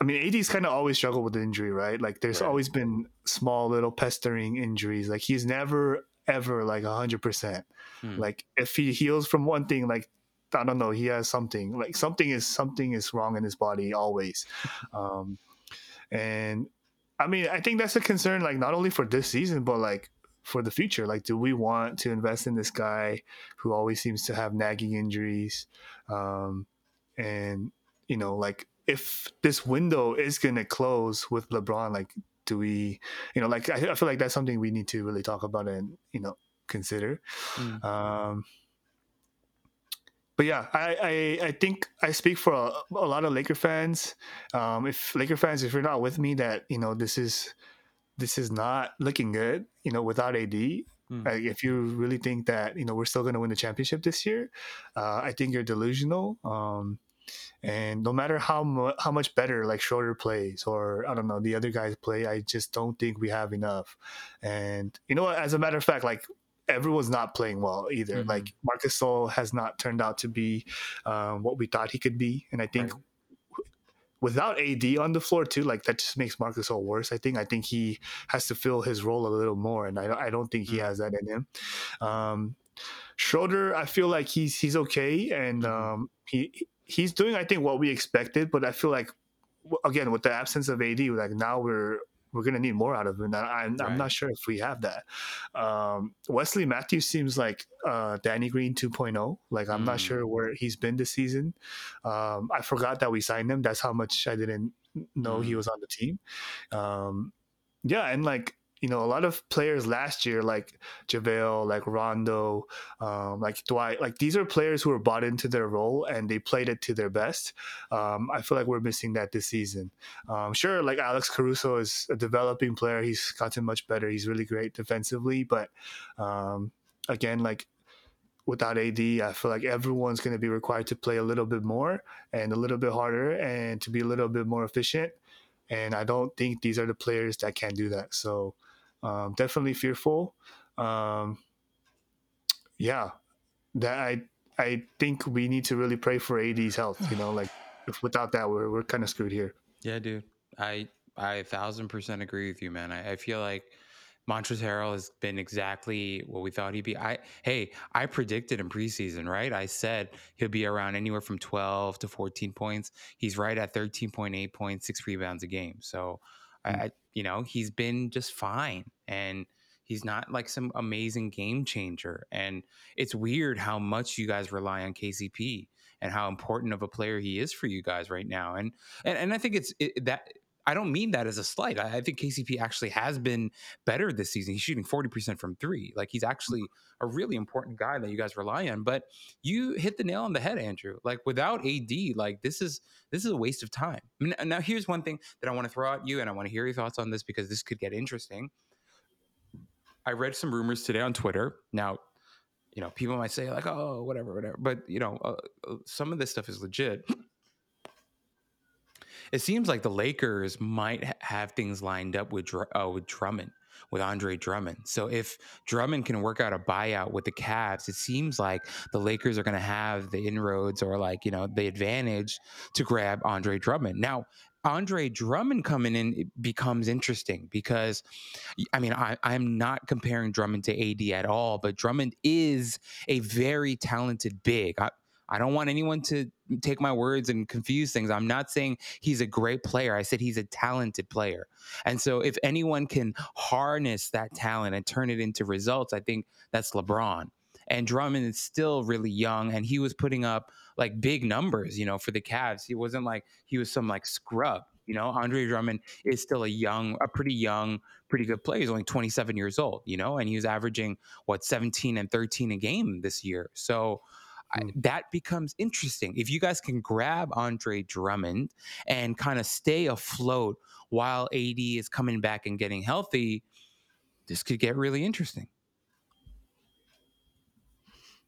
I mean, AD's kind of always struggled with injury, right? Like, there's Right. always been small, little pestering injuries. Like, he's never, ever like 100%. Hmm. Like, if he heals from one thing, like, I don't know, he has something like something is something is wrong in his body always. Um, and I mean, I think that's a concern, like not only for this season, but like for the future. Like, do we want to invest in this guy who always seems to have nagging injuries? Um, and you know, like if this window is gonna close with LeBron, like, do we, you know, like I, I feel like that's something we need to really talk about and you know consider. Mm. Um, but yeah, I, I, I think I speak for a, a lot of Laker fans. Um, if Laker fans, if you're not with me, that you know this is this is not looking good. You know, without AD, Hmm. like, if you really think that you know we're still going to win the championship this year, uh, I think you're delusional. Um, and no matter how mu- how much better like Schroeder plays or I don't know the other guys play, I just don't think we have enough. And you know, what? as a matter of fact, like everyone's not playing well either. Mhm. Like Marc Gasol has not turned out to be um, what we thought he could be, and I think Right. Without AD on the floor too, like that just makes Marc Gasol worse. I think I think he has to fill his role a little more, and I don't- I don't think he Mm. has that in him. Um, Schroeder, I feel like he's he's okay, and Mhm. um, he he's doing I think what we expected, but I feel like again with the absence of AD, like now we're we're gonna need more out of him. I'm, I'm not sure if we have that. Um, Wesley Matthews seems like uh, Danny Green 2.0. Like I'm not Mm. sure where he's been this season. Um, I forgot that we signed him. That's how much I didn't know he Mm. was on the team. Um, yeah, and like you know, a lot of players last year, like JaVale, like Rondo, um, like Dwight, like these are players who were bought into their role and they played it to their best. Um, I feel like we're missing that this season. Um, sure, like Alex Caruso is a developing player. He's gotten much better. He's really great defensively, but um, again, like without AD, I feel like everyone's going to be required to play a little bit more and a little bit harder and to be a little bit more efficient. And I don't think these are the players that can do that. So um, definitely fearful. Um, yeah, that I I think we need to really pray for AD's health. You know, like if without that, we're we're kind of screwed here. Yeah, dude. I I a thousand percent agree with you, man. I, I feel like Montrezl Harrell has been exactly what we thought he'd be. I hey, I predicted in preseason, right? I said he'll be around anywhere from twelve to fourteen points. He's right at thirteen point eight points, six rebounds a game. So I, I you know, he's been just fine. And he's not like some amazing game changer. And it's weird how much you guys rely on KCP and how important of a player he is for you guys right now. And and, and I think it's it, that I don't mean that as a slight. I, I think KCP actually has been better this season. He's shooting 40% from three. Like he's actually a really important guy that you guys rely on. But you hit the nail on the head, Andrew. Like without AD, like this is this is a waste of time. I mean, now here's one thing that I want to throw at you, and I want to hear your thoughts on this because this could get interesting. I read some rumors today on Twitter. Now, you know, people might say like, "Oh, whatever, whatever," but you know, uh, uh, some of this stuff is legit. It seems like the Lakers might have things lined up with uh, with Drummond, with Andre Drummond. So if Drummond can work out a buyout with the Cavs, it seems like the Lakers are going to have the inroads or like you know the advantage to grab Andre Drummond. Now, Andre Drummond coming in becomes interesting because, I mean, I, I'm not comparing Drummond to AD at all, but Drummond is a very talented big. I, I don't want anyone to take my words and confuse things. I'm not saying he's a great player. I said he's a talented player. And so if anyone can harness that talent and turn it into results, I think that's LeBron. And Drummond is still really young and he was putting up like big numbers, you know, for the Cavs. He wasn't like he was some like scrub. You know, Andre Drummond is still a young, a pretty young, pretty good player. He's only 27 years old, you know, and he was averaging what 17 and 13 a game this year. So I, Mm. that becomes interesting. If you guys can grab Andre Drummond and kind of stay afloat while AD is coming back and getting healthy, this could get really interesting.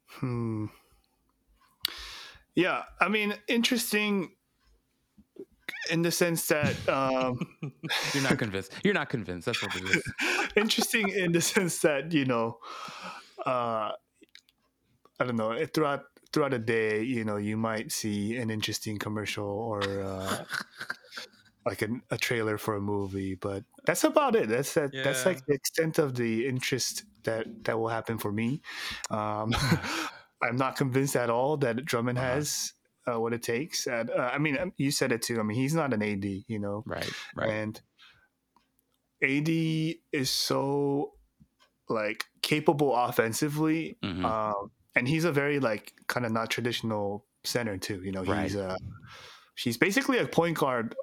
Hmm. Yeah, I mean, interesting in the sense that um, You're not convinced. You're not convinced. That's what it is. interesting in the sense that you know, uh, I don't know. Throughout throughout the day, you know, you might see an interesting commercial or uh, like an, a trailer for a movie, but that's about it. That's that. That's like the extent of the interest that that will happen for me. Um, I'm not convinced at all that Drummond Uh-huh. has uh, what it takes. And, uh, I mean, um, you said it too. I mean, he's not an AD, you know, Right. Right. and AD is so like capable offensively, Mhm. um, and he's a very like kind of not traditional center too. You know, Right. he's uh he's basically a point guard,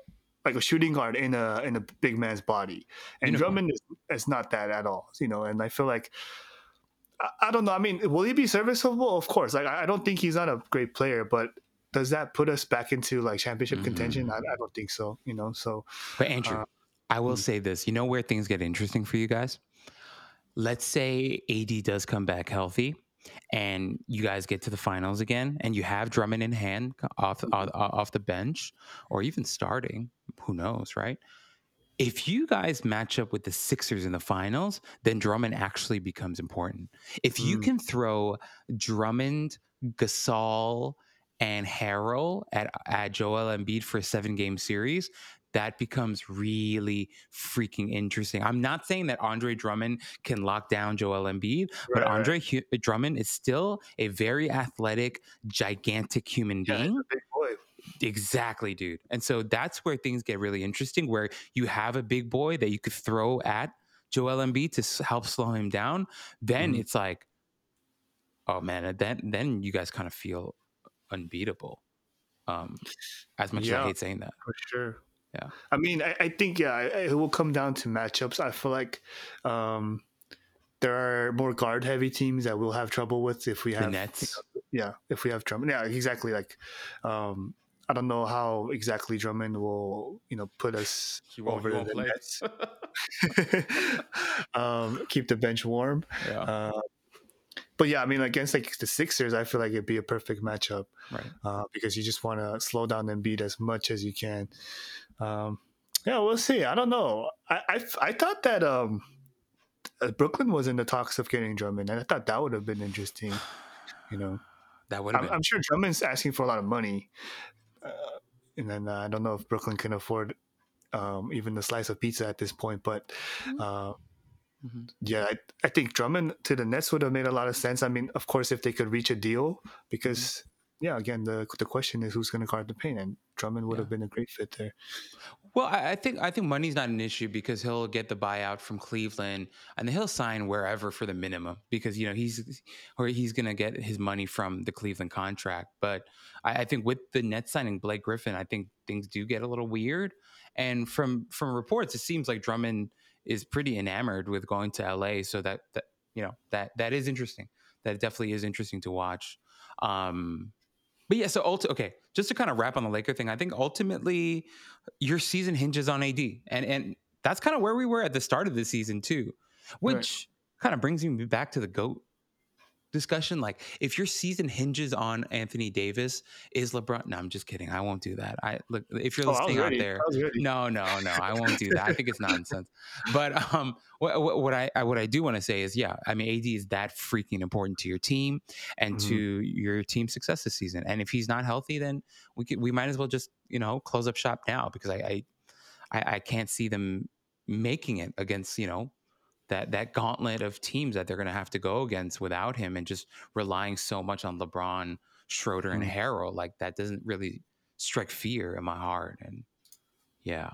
like a shooting guard in a in a big man's body, and Uniform. Drummond is, is not that at all. You know, and I feel like. I- I don't know. I mean, will he be serviceable? Of course. Like, I don't think he's not a great player, but does that put us back into like championship Mhm. contention? I, I don't think so. You know, so But Andrew, Uh, I will mm. say this. You know where things get interesting for you guys? Let's say AD does come back healthy and you guys get to the finals again and you have Drummond in hand off off, off the bench or even starting, who knows, right? If you guys match up with the Sixers in the finals, then Drummond actually becomes important. If you Mm. can throw Drummond, Gasol, and Harrell at, at Joel Embiid for a seven game series, that becomes really freaking interesting. I'm not saying that Andre Drummond can lock down Joel Embiid, but Right, right. Andre Hu- Drummond is still a very athletic, gigantic human Yeah, being. a big boy. Exactly, dude. And so that's where things get really interesting, where you have a big boy that you could throw at Joel Embiid to help slow him down. Then Mhm. it's like, oh man, and then then you guys kind of feel unbeatable. Um, as much as I hate saying that. For sure. Yeah. I mean, I, I think yeah, it it will come down to matchups. I feel like um, there are more guard heavy teams that we'll have trouble with if we The have Nets. yeah, if we have Drummond. Yeah, exactly. Like um, I don't know how exactly Drummond will you know put us over the Nets. um, keep the bench warm. yeah. Uh, but yeah, I mean, against like the Sixers, I feel like it'd be a perfect matchup Right. uh, because you just want to slow down and beat as much as you can. Um, yeah, we'll see. I don't know. I I, I thought that um, uh, Brooklyn was in the talks of getting Drummond, and I thought that would have been interesting. You know, That would have I'm. I'm sure Drummond's asking for a lot of money, uh, and then uh, I don't know if Brooklyn can afford um, even the slice of pizza at this point. But uh, Mhm. yeah, I, I think Drummond to the Nets would have made a lot of sense. I mean, of course, if they could reach a deal, because yeah, again, the the question is who's going to guard the paint, and Drummond would Yeah. have been a great fit there. Well, I, I think I think money's not an issue because he'll get the buyout from Cleveland and then he'll sign wherever for the minimum because you know he's or he's gonna get his money from the Cleveland contract. But I, I think with the Nets signing Blake Griffin, I think things do get a little weird. And from from reports, it seems like Drummond is pretty enamored with going to LA. So that that you know that that is interesting. That definitely is interesting to watch. Um, but yeah, so ulti- okay, just to kind of wrap on the Laker thing, I think ultimately your season hinges on AD, and and that's kind of where we were at the start of the season too, which kind of brings me back to the goat discussion. Like, if your season hinges on Anthony Davis, is LeBron? No, I'm just kidding. I won't do that. I look if you're Oh, listening out there. I was ready. No, no, no. I won't do that. I think it's nonsense. But um, what, what, I I- what I do want to say is, yeah, I mean, AD is that freaking important to your team and Mhm. to your team's success this season. And if he's not healthy, then we could, we might as well just you know close up shop now because I I, I, I can't see them making it against you know that that gauntlet of teams that they're going to have to go against without him and just relying so much on LeBron Schroeder and Mm. Harrell, like that doesn't really strike fear in my heart. And yeah.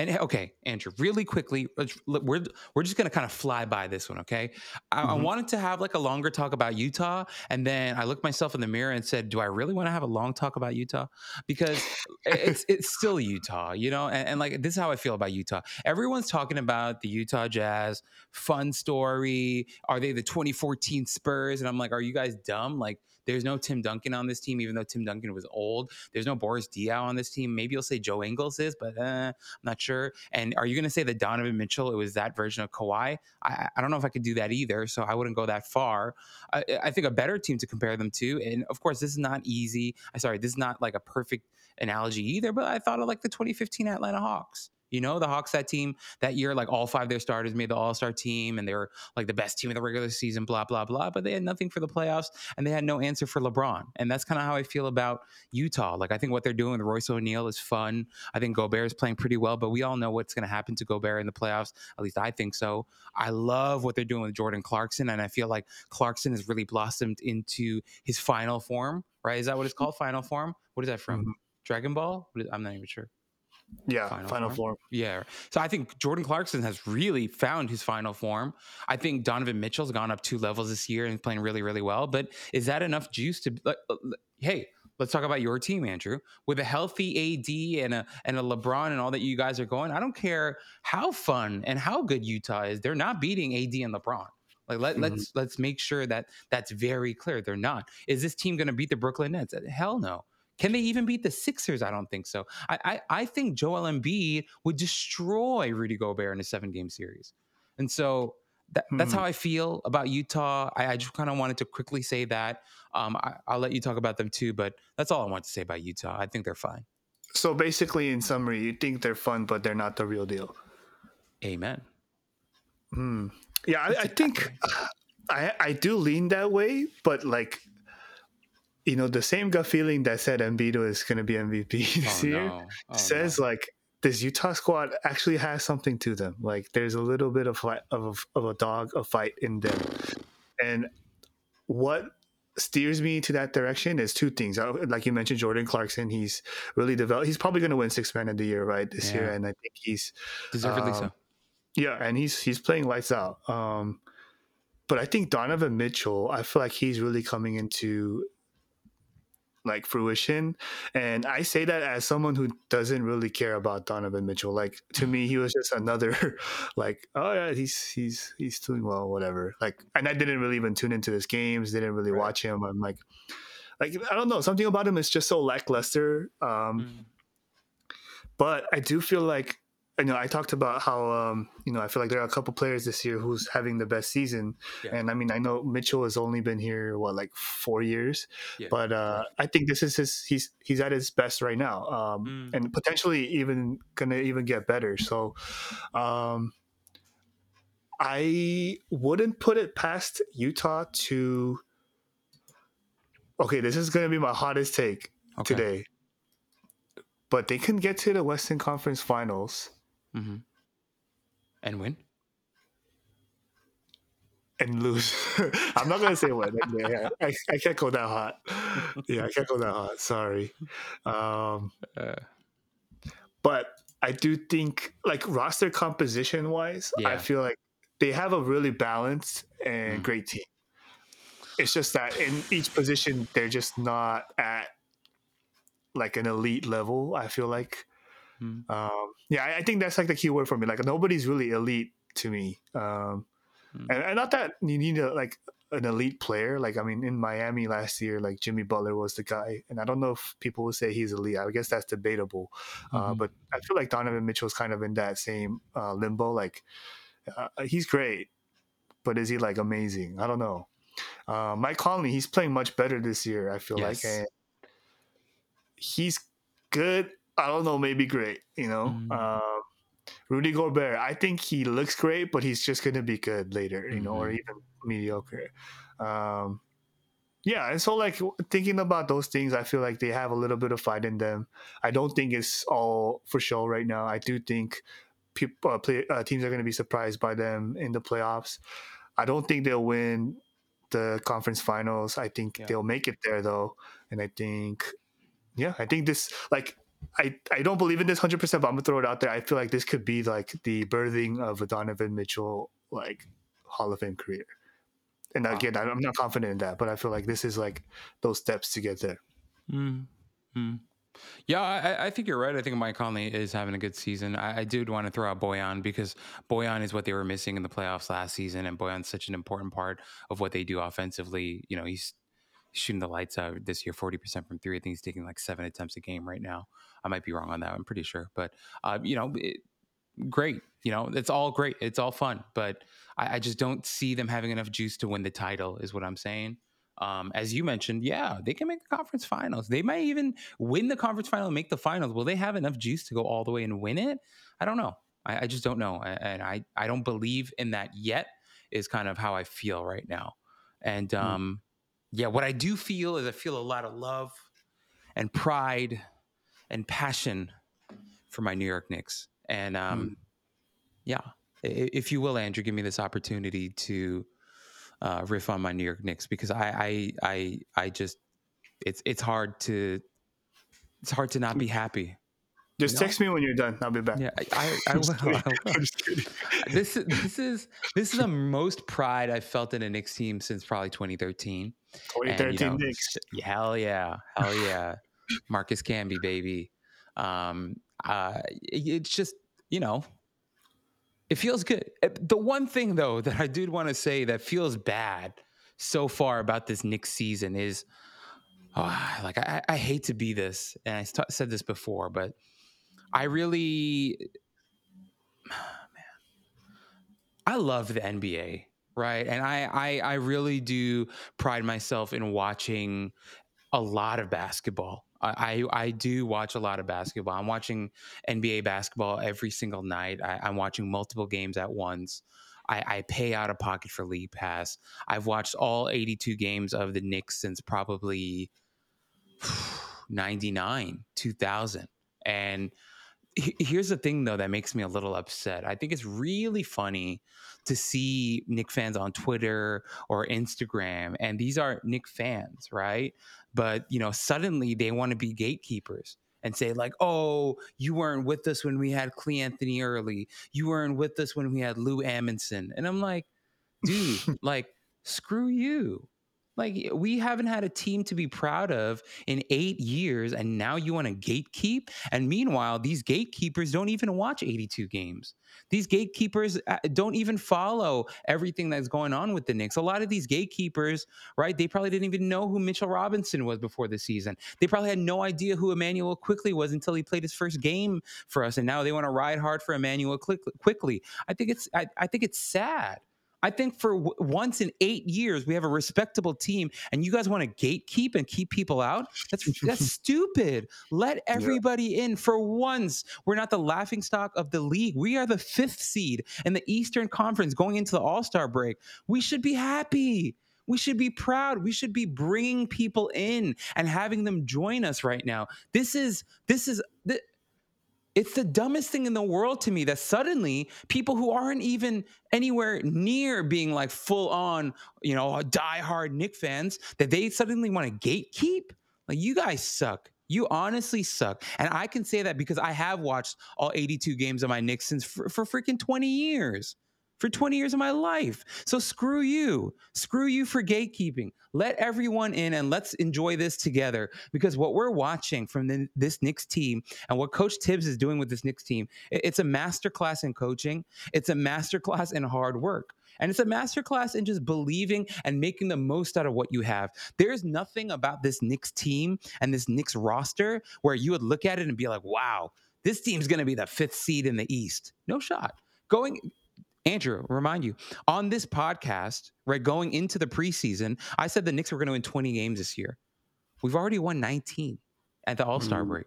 And okay, Andrew, really quickly, we're we're just gonna kind of fly by this one, okay? I, I Mhm. wanted to have like a longer talk about Utah, and then I looked myself in the mirror and said, "Do I really want to have a long talk about Utah?" Because it's it's still Utah, you know. And, and like this is how I feel about Utah. Everyone's talking about the Utah Jazz, fun story. Are they the 2014 Spurs? And I'm like, are you guys dumb? Like. There's no Tim Duncan on this team, even though Tim Duncan was old. There's no Boris Diaw on this team. Maybe you'll say Joe Ingles is, but uh, I'm not sure. And are you going to say that Donovan Mitchell it was that version of Kawhi? I, I don't know if I could do that either, so I wouldn't go that far. I, I think a better team to compare them to, and of course, this is not easy. I'm sorry, this is not like a perfect analogy either, but I thought of like the 2015 Atlanta Hawks. You know, the Hawks that team that year, like all five of their starters made the All Star team, and they were like the best team in the regular season. Blah blah blah. But they had nothing for the playoffs, and they had no answer for LeBron. And that's kind of how I feel about Utah. Like I think what they're doing with Royce O'Neale is fun. I think Gobert is playing pretty well, but we all know what's going to happen to Gobert in the playoffs. At least I think so. I love what they're doing with Jordan Clarkson, and I feel like Clarkson has really blossomed into his final form. Right? Is that what it's called? Final form? What is that from? Mhm. Dragon Ball? What is- I'm not even sure. Yeah, Final final, form? form. Yeah. So I think Jordan Clarkson has really found his final form. I think Donovan Mitchell's gone up two levels this year and playing really, really well. But is that enough juice to like, hey, let's talk about your team, Andrew. With a healthy AD and a and a LeBron and all that you guys are going, I don't care how fun and how good Utah is. They're not beating AD and LeBron. Like let, Mhm. let's let's make sure that that's very clear. They're not. Is this team going to beat the Brooklyn Nets? Hell no. Can they even beat the Sixers? I don't think so. I I, I think Joel Embiid would destroy Rudy Gobert in a seven game series, and so that, that's Hmm. how I feel about Utah. I, I just kind of wanted to quickly say that. Um, I, I'll let you talk about them too, but that's all I want to say about Utah. I think they're fine. So basically, in summary, you think they're fun, but they're not the real deal. Amen. Hmm. Yeah, I, I think I I do lean that way, but like, you know, the same gut feeling that said Embiid is going to be MVP this Oh, year no. Oh, says no. like this Utah squad actually has something to them. Like, there's a little bit of fight, of of a dog, a fight in them, and what steers me to that direction is two things. Like you mentioned, Jordan Clarkson, he's really developed. He's probably going to win Six Man of the Year right this year, and I think he's deservedly so. um, yeah, and he's he's playing lights out. Um, but I think Donovan Mitchell, I feel like he's really coming into like fruition, and I say that as someone who doesn't really care about Donovan Mitchell. Like to me, he was just another like oh yeah, he's he's he's doing well, whatever. Like, and I didn't really even tune into his games, didn't really Right. watch him. I'm like, like I don't know, something about him is just so lackluster. Um, Mm. but I do feel like you know I talked about how um, you know I feel like there are a couple players this year who's having the best season, Yeah. and I mean I know Mitchell has only been here what like four years, Yeah. but uh, I think this is his he's he's at his best right now, um, Mm. and potentially even gonna even get better. So. Um, I wouldn't put it past Utah to. Okay, this is going to be my hottest take Okay. today. But they can get to the Western Conference Finals hmm And win. and lose. I'm not going to say when. Yeah, I, I can't go that hot. Yeah, I can't go that hot. Sorry. Um, Uh, but I do think, like roster composition wise, I feel like they have a really balanced and Mm. great team. It's just that in each position, they're just not at like an elite level. I feel like. Mm. Um, yeah, I, I think that's like the key word for me. Like nobody's really elite to me, um, Mm. and, and not that you need a, like an elite player. Like I mean, in Miami last year, like Jimmy Butler was the guy, and I don't know if people would say he's elite. I guess that's debatable. Uh, Mhm. but I feel like Donovan Mitchell's kind of in that same uh, limbo. Like uh, he's great, but is he like amazing? I don't know. Uh, Mike Conley, he's playing much better this year. I feel Yes. like, and he's good. I don't know, maybe great. You know, Mm. Um Rudy Gobert, I think he looks great, but he's just gonna be good later. You know, or Mhm. even mediocre. Um, yeah, and so like thinking about those things, I feel like they have a little bit of fight in them. I don't think it's all for show right now. I do think people uh, play, uh, teams are going to be surprised by them in the playoffs. I don't think they'll win the conference finals. I think Yeah. they'll make it there though, and I think, yeah, I think this like. I, I don't believe in this 100%, but I'm gonna throw it out there. I feel like this could be like the birthing of a Donovan Mitchell like Hall of Fame career. And again, I'm not confident in that, but I feel like this is like those steps to get there. Mm. Mm. Yeah, I, I think you're right. I think Mike Conley is having a good season. I, I did want to throw out Bojan because Bojan is what they were missing in the playoffs last season, and Bojan's such an important part of what they do offensively. You know, he's shooting the lights out this year, forty percent from three. I think he's taking like seven attempts a game right now. I might be wrong on that. I'm pretty sure, but uh, you know, it, great. You know, it's all great. It's all fun, but I, I just don't see them having enough juice to win the title. Is what I'm saying. Um, as you mentioned, yeah, they can make the conference finals. They might even win the conference final and make the finals. Will they have enough juice to go all the way and win it? I don't know. I, I just don't know, and I I don't believe in that yet. Is kind of how I feel right now, and um, yeah, what I do feel is I feel a lot of love and pride and passion for my New York Knicks, and um, yeah, if you will, Andrew, give me this opportunity to uh, riff on my New York Knicks because I, I, I, I just, it's, it's hard to, it's hard to not be happy. Just You know? text me when you're done. I'll be back. Yeah, I, I, I will. I will. I'm just kidding. This, is- this is, this is the most pride I've felt in a Knicks team since probably 2013. And, you 2013 know, Knicks. Hell yeah, hell yeah, Marcus Camby, baby. Um, uh, it's just you know, it feels good. Uh, The one thing though that I did want to say that feels bad so far about this Knicks season is, oh, like I, I hate to be this, and I st- said this before, but I really, man, I love the NBA right and I, I i really do pride myself in watching a lot of basketball I, I do watch a lot of basketball. I'm watching nba basketball every single night. I, i'm watching multiple games at once. I, I pay out of pocket for league pass. I've watched all 82 games of the knicks since probably 99 2000 and he- here's the thing though that makes me a little upset. I think it's really funny to see Knick fans on Twitter or Instagram, and these are Knick fans, right? But you know, suddenly they want to be gatekeepers and say like, "Oh, you weren't with us when we had Cle Anthony early. You weren't with us when we had Lou Amundson." And I'm like, dude, like, screw you. Like we haven't had a team to be proud of in eight years, and now you want to gatekeep. And meanwhile, these gatekeepers don't even watch 82 games. These gatekeepers uh, don't even follow everything that's going on with the Knicks. A lot of these gatekeepers, right? They probably didn't even know who Mitchell Robinson was before the season. They probably had no idea who Immanuel Quickley was until he played his first game for us, and now they want to ride hard for Immanuel Quickley. I think it's I, I think it's sad. I think for w- once in eight years we have a respectable team, and you guys want to gatekeep and keep people out. That's that's stupid. Let everybody in. For once, we're not the laughing stock of the league. We are the fifth seed in the Eastern Conference going into the All Star break. We should be happy. We should be proud. We should be bringing people in and having them join us right now. This is this is. It's the dumbest thing in the world to me that suddenly people who aren't even anywhere near being like full on, you know, diehard Knick fans, that they suddenly want to gatekeep. Like, you guys suck. You honestly suck. And I can say that because I have watched all 82 games of my Knicks since for, for freaking 20 years. For 20 years of my life. So screw you. Screw you for gatekeeping. Let everyone in and let's enjoy this together. Because what we're watching from the, this Knicks team and what Coach Thibs is doing with this Knicks team, it- it's a masterclass in coaching. It's a masterclass in hard work. And it's a masterclass in just believing and making the most out of what you have. There's nothing about this Knicks team and this Knicks roster where you would look at it and be like, wow, this team's going to be the fifth seed in the East. No shot. Going, Andrew, remind you on this podcast, right, going into the preseason, I said the Knicks were going to win 20 games this year. We've already won 19 at the All Star Mm. break.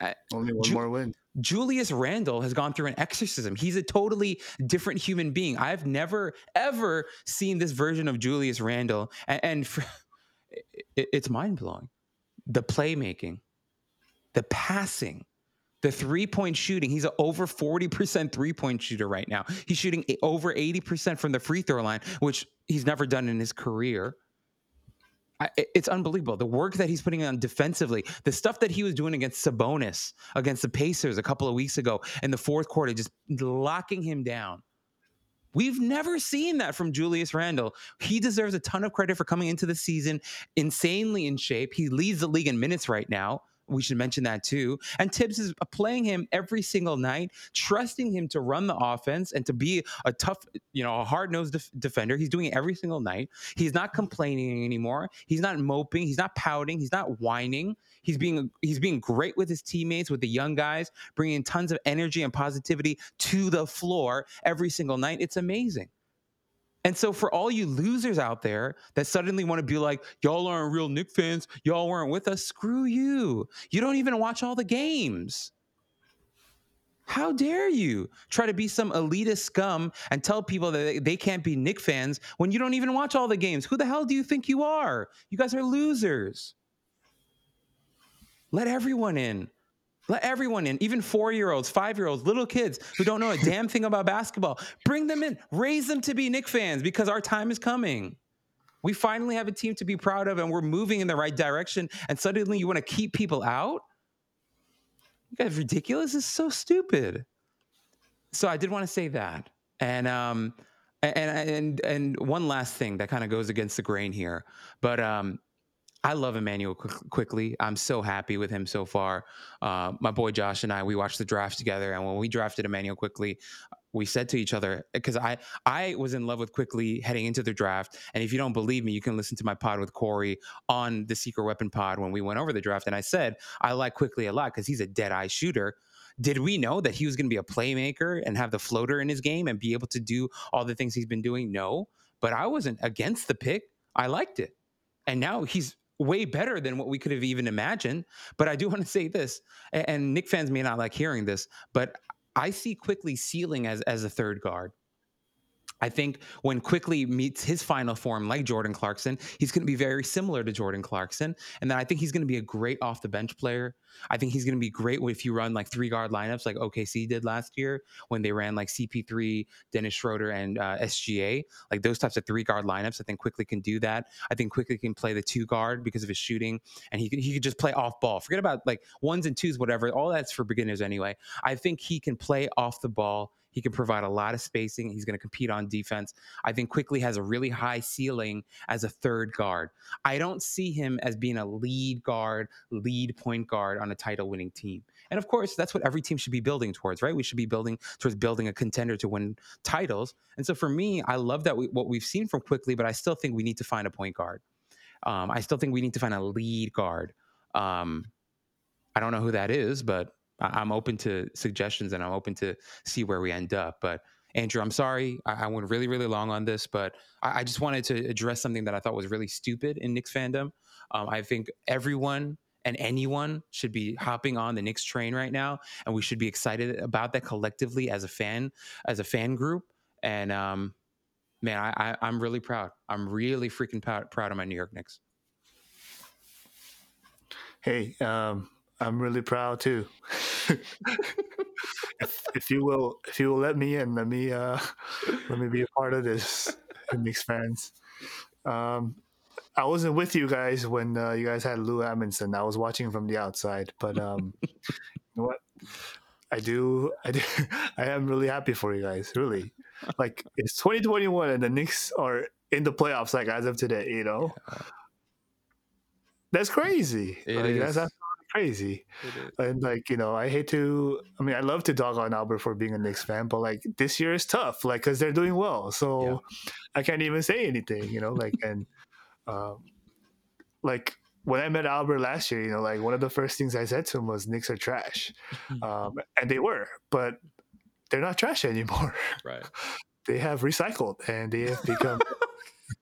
Uh, Only one Ju- more win. Julius Randle has gone through an exorcism. He's a totally different human being. I've never ever seen this version of Julius Randle, and, and for, it, it's mind blowing. The playmaking, the passing, The three point shooting, he's over 40% three point shooter right now. He's shooting over 80% from the free throw line, which he's never done in his career. I, it's unbelievable. The work that he's putting on defensively, the stuff that he was doing against Sabonis, against the Pacers a couple of weeks ago in the fourth quarter, just locking him down. We've never seen that from Julius Randle. He deserves a ton of credit for coming into the season insanely in shape. He leads the league in minutes right now. We should mention that too. And Thibs is uh, playing him every single night, trusting him to run the offense and to be a tough, you know, a hard nosed def- defender. He's doing it every single night. He's not mm-hmm. complaining anymore. He's not moping. He's not pouting. He's not whining. He's being he's being great with his teammates, with the young guys, bringing tons of energy and positivity to the floor every single night. It's amazing. And so, for all you losers out there that suddenly want to be like, y'all aren't real Knick fans, y'all weren't with us, screw you. You don't even watch all the games. How dare you try to be some elitist scum and tell people that they- can't be Knick fans when you don't even watch all the games? Who the hell do you think you are? You guys are losers. Let everyone in. Let everyone in, even four year olds, five year olds, little kids who don't know a damn thing about basketball. Bring them in, raise them to be Knick fans because our time is coming. We finally have a team to be proud of and we're moving in the right direction. And suddenly you want to keep people out? You guys ridiculous. Is so stupid. So I did want to say that. And um and and and one last thing that kind of goes against the grain here. But um I love Immanuel Quick- Quickley. I'm so happy with him so far. Uh, my boy Josh and I, we watched the draft together, and when we drafted Immanuel Quickley, we said to each other because I I was in love with Quickley heading into the draft. And if you don't believe me, you can listen to my pod with Corey on the Secret Weapon Pod when we went over the draft. And I said I like Quickley a lot because he's a dead eye shooter. Did we know that he was going to be a playmaker and have the floater in his game and be able to do all the things he's been doing? No, but I wasn't against the pick. I liked it, and now he's way better than what we could have even imagined. But I do want to say this, and Knick fans may not like hearing this, but I see Quickley ceiling as as a third guard. I think when Quickley meets his final form, like Jordan Clarkson, he's going to be very similar to Jordan Clarkson. And then I think he's going to be a great off the bench player. I think he's going to be great if you run like three guard lineups like OKC did last year when they ran like CP3, Dennis Schroeder, and uh, SGA. Like those types of three guard lineups, I think Quickley can do that. I think Quickley can play the two guard because of his shooting, and he he could just play off ball. Forget about like ones and twos, whatever. All that's for beginners anyway. I think he can play off the ball. He can provide a lot of spacing. He's going to compete on defense. I think Quickley has a really high ceiling as a third guard. I don't see him as being a lead guard, lead point guard on a title winning team. And of course, that's what every team should be building towards, right? We should be building towards building a contender to win titles. And so for me, I love that we, what we've seen from Quickley, but I still think we need to find a point guard. Um, I still think we need to find a lead guard. Um, I don't know who that is, but I'm open to suggestions and I'm open to see where we end up. But Andrew, I'm sorry. I, I went really, really long on this, but I, I just wanted to address something that I thought was really stupid in Knicks fandom. Um, I think everyone and anyone should be hopping on the Knicks train right now, and we should be excited about that collectively as a fan, as a fan group. And um, man, I, I, I'm really proud. I'm really freaking proud, proud of my New York Knicks. Hey, um, I'm really proud too. if, if you will, if you will let me in, let me uh, let me be a part of this, Knicks fans. Um, I wasn't with you guys when uh, you guys had Lou Amundson. I was watching from the outside, but um, you know what? I do, I do, I am really happy for you guys. Really, like it's 2021 and the Knicks are in the playoffs. Like as of today, you know, that's crazy. Like, That's is. Crazy. And like you know, I hate to. I mean, I love to dog on Albert for being a Knicks fan, but like this year is tough. Like because they're doing well, so I can't even say anything. You know, like and um, like when I met Albert last year, you know, like one of the first things I said to him was Knicks are trash, um, and they were, but they're not trash anymore. Right. They have recycled and they have become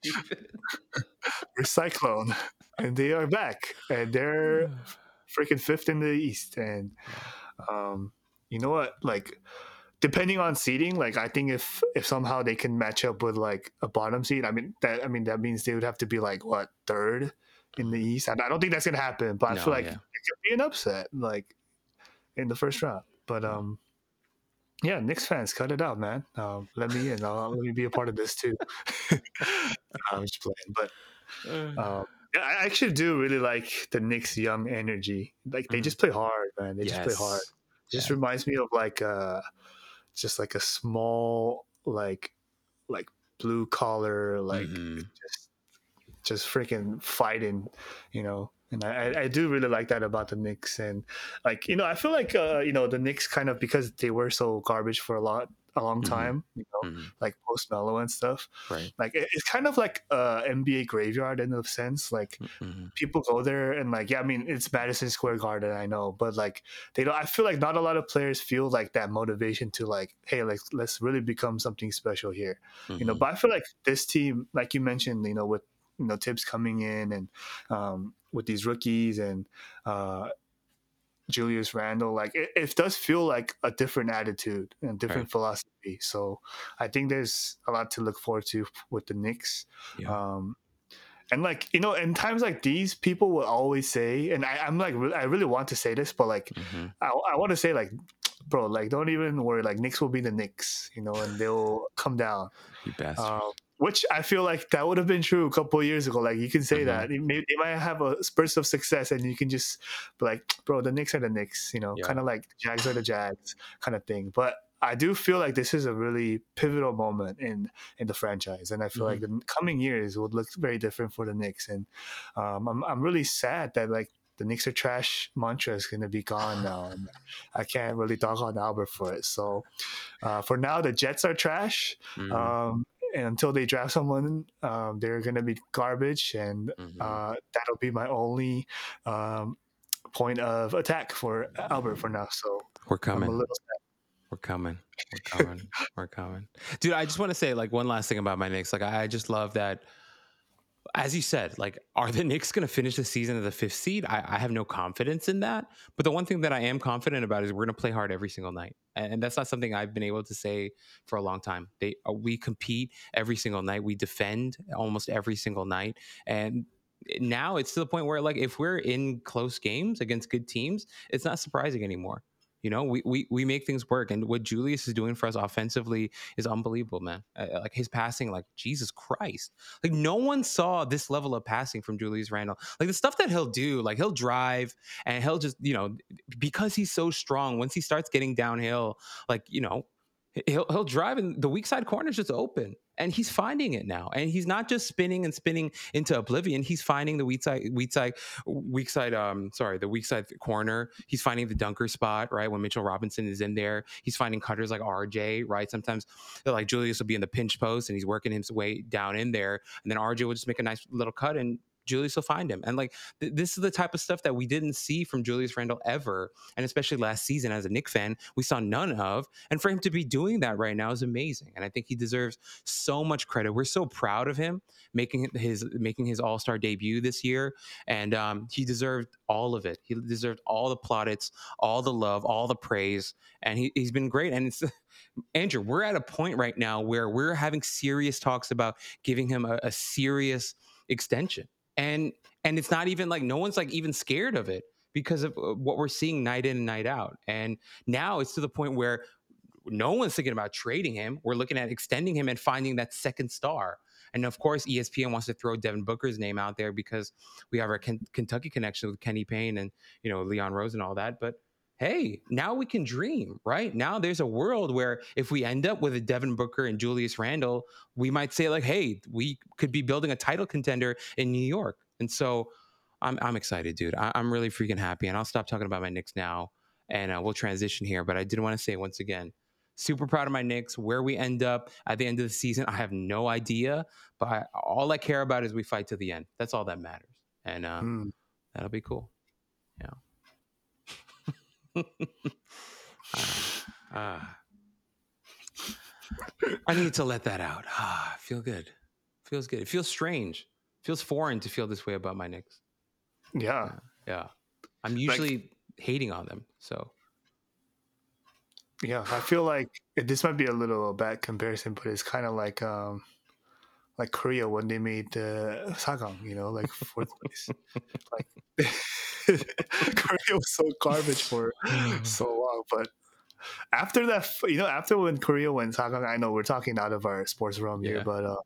recyclone, and they are back, and they're freaking fifth in the East. And um, you know what? Like, depending on seeding, like I think if if somehow they can match up with like a bottom seed, I mean that I mean that means they would have to be like what third in the East. And I don't think that's gonna happen, but I feel like yeah. it could be an upset. Like in the first round. But um, yeah, Knicks fans, cut it out, man. Um, let me in. I'll, let me be a part of this too. I'm just playing, but um, I actually do really like the Knicks' young energy. Like they Mhm. just play hard, man. They just play hard. Yes. Just Yeah. reminds me of like uh, just like a small like like blue collar like Mhm. just just freaking fighting, you know. And I, I- I do really like that about the Knicks, and like you know, I feel like uh, you know the Knicks kind of because they were so garbage for a lot a long Mhm. time, you know, Mhm. like post Melo and stuff. Right. Like it- it's kind of like a NBA graveyard in a sense. Like Mhm. people go there and like yeah, I mean it's Madison Square Garden, I know, but like they don't. I feel like not a lot of players feel like that motivation to like, hey, like let's really become something special here you know Mhm. but i feel like this team like you mentioned you know with you know Thibs coming in and um with these rookies and uh julius randle like it, it does feel like a different attitude and different Right. philosophy so i think there's a lot to look forward to with the Knicks. Yeah. um and like you know in times like these people will always say and I, i'm like i really want to say this but like Mhm. I, I want to say like bro like don't even worry like Knicks will be the Knicks you know and they'll come down You bastard. um, which I feel like that would have been true a couple of years ago. Like you can say Mhm. that they, may, they might have a spurts of success, and you can just be like, "Bro, the Knicks are the Knicks," you know, Yeah. kind of like Jags are the Jags, kind of thing. But I do feel like this is a really pivotal moment in in the franchise, and I feel like the coming years would look very different for the Knicks. And um, I'm I'm really sad that like the Knicks are trash mantra is going to be gone now, and I can't really talk on Albert for it. So uh, for now, the Jets are trash. Mhm. Um, and until they draft someone, um, they're gonna be garbage, and Mhm. uh, that'll be my only um, point of attack for Albert for now. So We're coming. a little sad. We're coming. We're coming. We're coming. Dude, I just want to say like one last thing about my Knicks. Like I I just love that as you said, like are the Knicks going to finish the season as the fifth seed? I, I have no confidence in that. But the one thing that I am confident about is we're going to play hard every single night, and, that's not something I've been able to say for a long time. They uh, we compete every single night. We defend almost every single night, and now it's to the point where like if we're in close games against good teams, it's not surprising anymore. You know, we, we we make things work, and what Julius is doing for us offensively is unbelievable, man. Uh, like his passing, like Jesus Christ, like no one saw this level of passing from Julius Randle. Like the stuff that he'll do, like he'll drive and he'll just, you know, because he's so strong. Once he starts getting downhill, like you know, he'll he'll drive and the weak side corner is just open, and he's finding it now. And he's not just spinning and spinning into oblivion. He's finding the weak side, weak side, weak side. Um, sorry, the weak side corner. He's finding the dunker spot right when Mitchell Robinson is in there. He's finding cutters like RJ. Right, sometimes like Julius will be in the pinch post and he's working his way down in there, and then RJ will just make a nice little cut and. Julius will find him. And like th- this is the type of stuff that we didn't see from Julius Randle ever. And especially last season as a Knick fan, we saw none of. And for him to be doing that right now is amazing. And I think he deserves so much credit. We're so proud of him making his making his All-Star debut this year. And um, he deserved all of it. He deserved all the plaudits, all the love, all the praise. And he, he's been great. And it's Andrew, we're at a point right now where we're having serious talks about giving him a, a serious extension and and it's not even like no one's like even scared of it because of uh, what we're seeing night in and night out. And now it's to the point where no one's thinking about trading him. We're looking at extending him and finding that second star. And of course espn wants to throw devin booker's name out there because we have our Ken- kentucky connection with kenny payne and you know leon rose and all that. But hey, now we can dream, right? Now there's a world where if we end up with a Devin Booker and Julius Randle, we might say like, hey, we could be building a title contender in New York. And so I'm I'm excited, dude. I, am really freaking happy. And I'll stop talking about my Knicks now, and uh, we'll transition here. But I did want to say once again, super proud of my Knicks. Where we end up at the end of the season, I have no idea. But I, all I care about is we fight to the end. That's all that matters, and uh, Mm. that'll be cool. Yeah. Ah, ah. I need to let that out. Ah, feel good. Feels good. It feels strange. Feels foreign to feel this way about my Knicks. Yeah, Yeah. I'm usually hating on them. So yeah. I feel like this might be a little bad comparison, but it's kind of like um, like Korea when they made uh, Sagang, you know, like fourth place. like Korea was so garbage for so long, but after that, you know, after when Korea went Sagang, I know we're talking out of our sports realm here, but uh,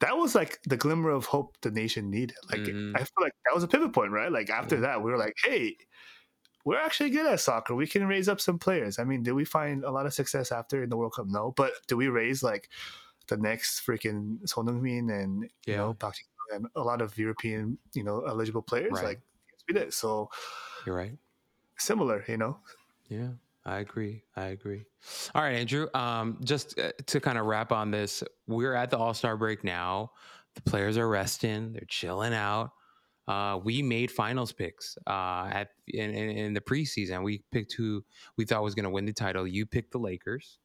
that was like the glimmer of hope the nation needed. Like Mhm. I feel like that was a pivot point, right? Like after that, we were like, hey. We're actually good at soccer. We can raise up some players. I mean, did we find a lot of success after in the World Cup? No, but do we raise like the next freaking Son Heung-min and you know Park and a lot of European you know eligible players? Right. Like we did. So You're right. similar, you know. Yeah, I agree. I agree. All right, Andrew. Um, just uh, to kind of wrap on this, we're at the All Star break now. The players are resting. They're chilling out. Uh, we made finals picks uh, at in, in, in the preseason. We picked who we thought was going to win the title. You picked the Lakers.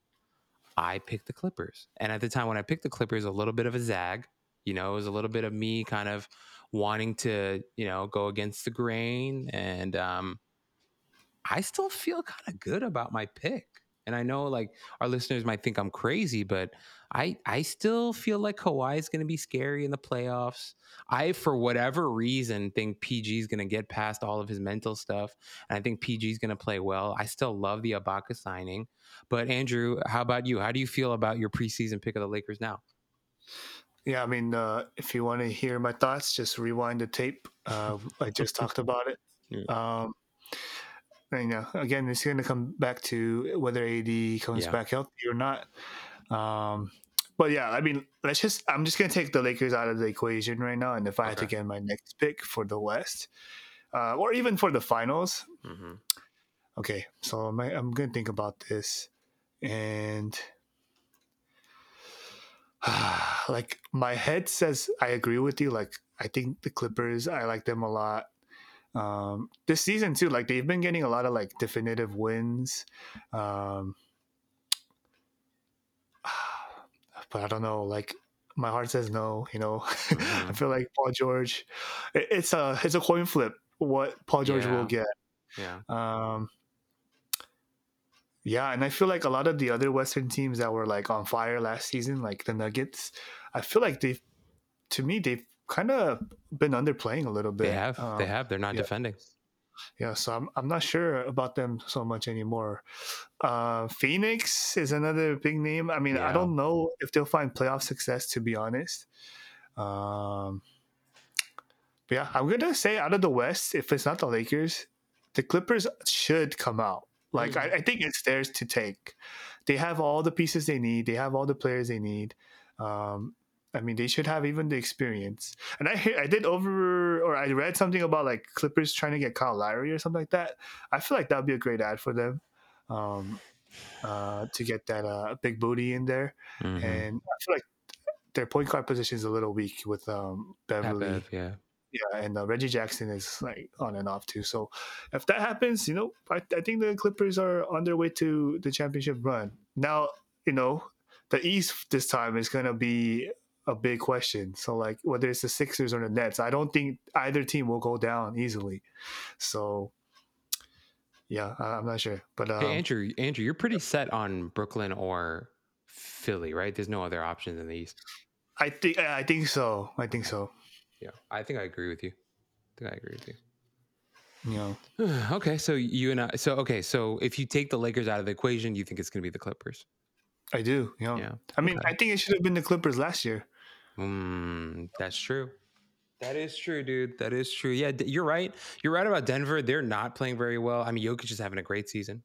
I picked the Clippers. And at the time when I picked the Clippers, a little bit of a zag. You know, it was a little bit of me kind of wanting to, you know, go against the grain. And um, I still feel kind of good about my pick. And I know like our listeners might think I'm crazy, but I I still feel like Kawhi is going to be scary in the playoffs. I, for whatever reason, think PG is going to get past all of his mental stuff, and I think PG is going to play well. I still love the Ibaka signing, but Andrew, how about you? How do you feel about your preseason pick of the Lakers now? Yeah, I mean, uh, if you want to hear my thoughts, just rewind the tape. Uh, I just talked about it. Um, and, you know, again, it's going to come back to whether AD comes Yeah. back healthy or not. Um, but yeah, I mean, let's just. I'm just going to take the Lakers out of the equation right now, and if I had to get my next pick for the West, uh, or even for the finals, Mm-hmm. okay. So I'm, I'm going to think about this, and like my head says I agree with you. Like I think the Clippers, I like them a lot. Um, this season too, like they've been getting a lot of like definitive wins. Um, but I don't know. Like my heart says no. You know, I feel like Paul George. it- it's a it's a coin flip. What Paul George Yeah. will get. Yeah. Um, yeah, and I feel like a lot of the other Western teams that were like on fire last season, like the Nuggets, I feel like they've, to me, they've kind of been underplaying a little bit. They have. they Um, have. They're not yeah. defending. Yeah, so I'm I'm not sure about them so much anymore. Uh, Phoenix is another big name. I mean, I don't know if they'll find playoff success, to be honest. Um, but yeah, I'm gonna say out of the West, if it's not the Lakers, the Clippers should come out. Like I, I think it's theirs to take. They have all the pieces they need. They have all the players they need. Um, I mean, they should have even the experience. And I I did over or I read something about like Clippers trying to get Kyle Lowry or something like that. I feel like that'd be a great add for them. Um, uh, to get that uh, big booty in there, Mhm. and I feel like their point guard position is a little weak with um, Beverley. Bev, yeah. Yeah, and uh, Reggie Jackson is like on and off too. So if that happens, you know, I, I think the Clippers are on their way to the championship run. Now, you know, the East this time is going to be a big question. So like whether it's the Sixers or the Nets, I don't think either team will go down easily. So yeah, I'm not sure, but um, Hey, Andrew, Andrew, you're pretty set on Brooklyn or Philly, right? There's no other options in the East. I think I think so. I think so. Yeah, I think I agree with you. I think I agree with you. You know, okay, so you and I. So okay, so if you take the Lakers out of the equation, you think it's going to be the Clippers? I do. Know, Yeah. I mean, Okay. I think it should have been the Clippers last year. Mm, that's true. That is true, dude. That is true. Yeah, you're right. You're right about Denver. They're not playing very well. I mean, Jokic is having a great season.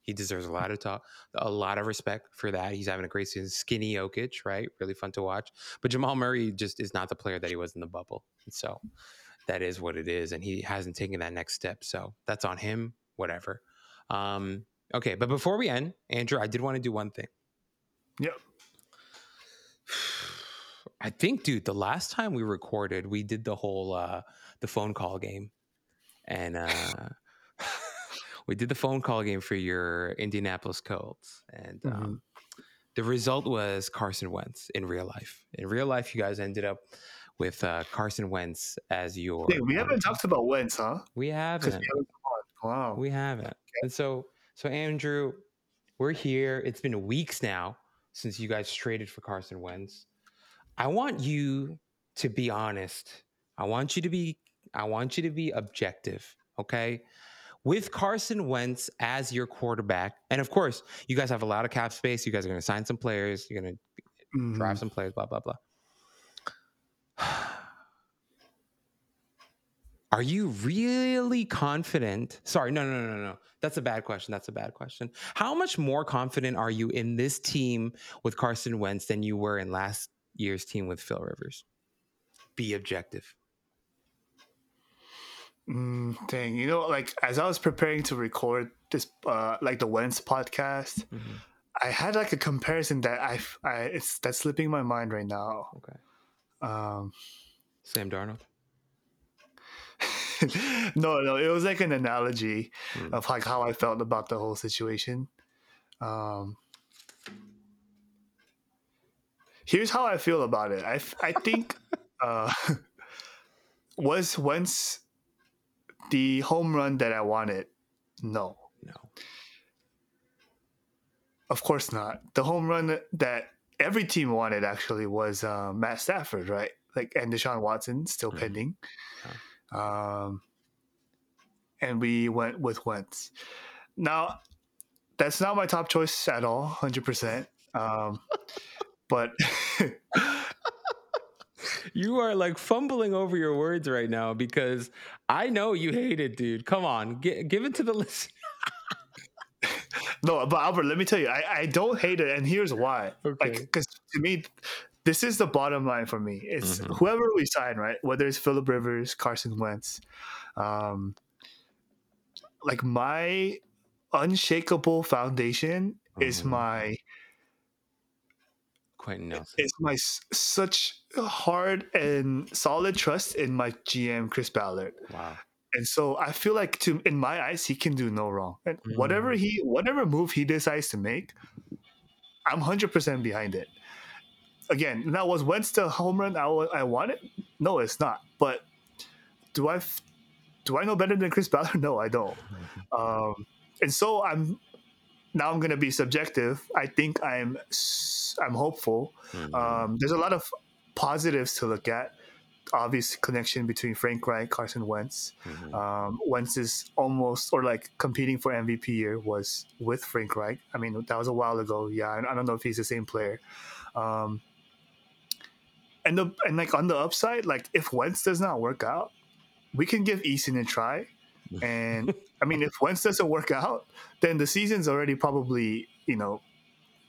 He deserves a lot of talk, a lot of respect for that. He's having a great season. Skinny Jokic, right? Really fun to watch. But Jamal Murray just is not the player that he was in the bubble. And so that is what it is. And he hasn't taken that next step. So that's on him, whatever. Um, okay. But before we end, Andrew, I did want to do one thing. Yep. I think, dude, the last time we recorded, we did the whole uh the phone call game. And uh we did the phone call game for your Indianapolis Colts. And um, the result was Carson Wentz in real life. In real life, you guys ended up with uh Carson Wentz as your Hey, we haven't talked about Wentz, huh? we haven't. we haven't. Wow. We haven't. And so, so Andrew, we're here. It's been weeks now since you guys traded for Carson Wentz. I want you to be honest. I want you to be I want you to be objective, okay? With Carson Wentz as your quarterback, and of course, you guys have a lot of cap space. You guys are going to sign some players. You're going to Mhm. draft some players. Blah blah blah. Are you really confident? Sorry, no, no, no, no, no. That's a bad question. That's a bad question. How much more confident are you in this team with Carson Wentz than you were in last year's team with Phil Rivers? Be objective. Mm, dang, you know, like as I was preparing to record this, uh, like the Wentz podcast, Mhm. I had like a comparison that I, I it's that's slipping my mind right now. Okay. Um, Sam Darnold. no, no, it was like an analogy Mm. of like how I felt about the whole situation. Um, here's how I feel about it. I I think uh, was once the home run that I wanted. No, No. of course not. The home run that every team wanted actually was uh, Matt Stafford, right? Like and Deshaun Watson still Mhm. pending. Um, and we went with Wentz. Now, that's not my top choice at all, hundred percent. But You are like fumbling over your words right now because I know you hate it, dude. Come on, gi- give it to the list. no, but Albert, let me tell you, I, I don't hate it, and here's why. Like, Okay. because to me, this is the bottom line for me. It's Mhm. whoever we sign, right? Whether it's Philip Rivers, Carson Wentz, um, like my unshakable foundation is Mhm. my Quenton Nelson. is my such hard and solid trust in my GM Chris Ballard. Wow. And so I feel like to in my eyes he can do no wrong. And whatever Mm. he whatever move he decides to make, I'm 100% behind it. Again, that was Wentz the home run I, I wanted? No, it's not. But do I do I know better than Chris Ballard? No, I don't. Um, and so I'm now I'm gonna be subjective. I think I'm I'm hopeful. Mhm. Um, there's a lot of positives to look at. Obvious connection between Frank Reich, Carson Wentz. Mhm. Um, Wentz is almost or like competing for MVP year was with Frank Reich. I mean that was a while ago. Yeah, I, I don't know if he's the same player. Um, and the and like on the upside, like if Wentz does not work out, we can give Eason a try. And I mean, if Wentz doesn't work out, then the season's already probably you know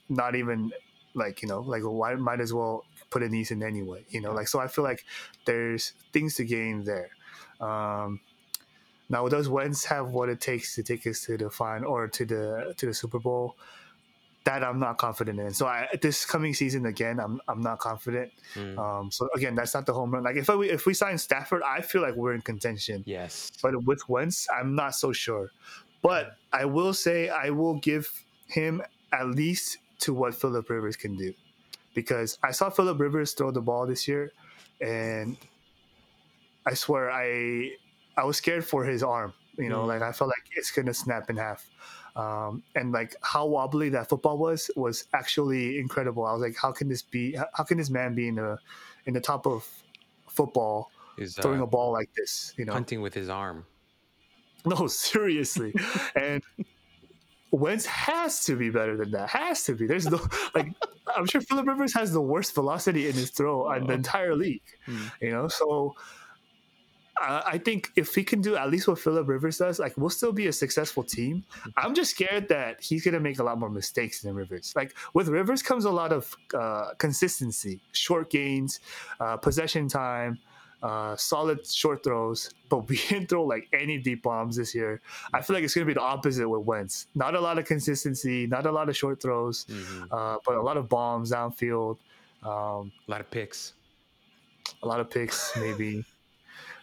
not even like you know like why might as well put in Eason anyway. You know, like so I feel like there's things to gain there. Um, now, does Wentz have what it takes to take us to the final or to the to the Super Bowl? That I'm not confident in. So I, this coming season again, I'm I'm not confident. Mm. Um, so again, that's not the home run. Like if I, if we sign Stafford, I feel like we're in contention. yes. But with Wentz, I'm not so sure. But I will say I will give him at least to what Philip Rivers can do, because I saw Philip Rivers throw the ball this year, and I swear I I was scared for his arm. You know, Mm. like I felt like it's gonna snap in half. Um, and like how wobbly that football was was actually incredible. I was like, how can this be? How can this man be in the in the top of football Is throwing uh, a ball like this? You know, hunting with his arm. no, seriously. and Wentz has to be better than that. Has to be. There's no like I'm sure Philip Rivers has the worst velocity in his throw in the entire league. Hmm. You know, so uh, I think if he can do at least what Philip Rivers does, like we'll still be a successful team. I'm just scared that he's gonna make a lot more mistakes than Rivers. Like with Rivers comes a lot of uh, consistency, short gains, uh, possession time, uh, solid short throws. But we didn't throw like any deep bombs this year. I feel like it's gonna be the opposite with Wentz. Not a lot of consistency, not a lot of short throws, Mhm. uh, but a lot of bombs downfield. Um, A lot of picks. a lot of picks maybe.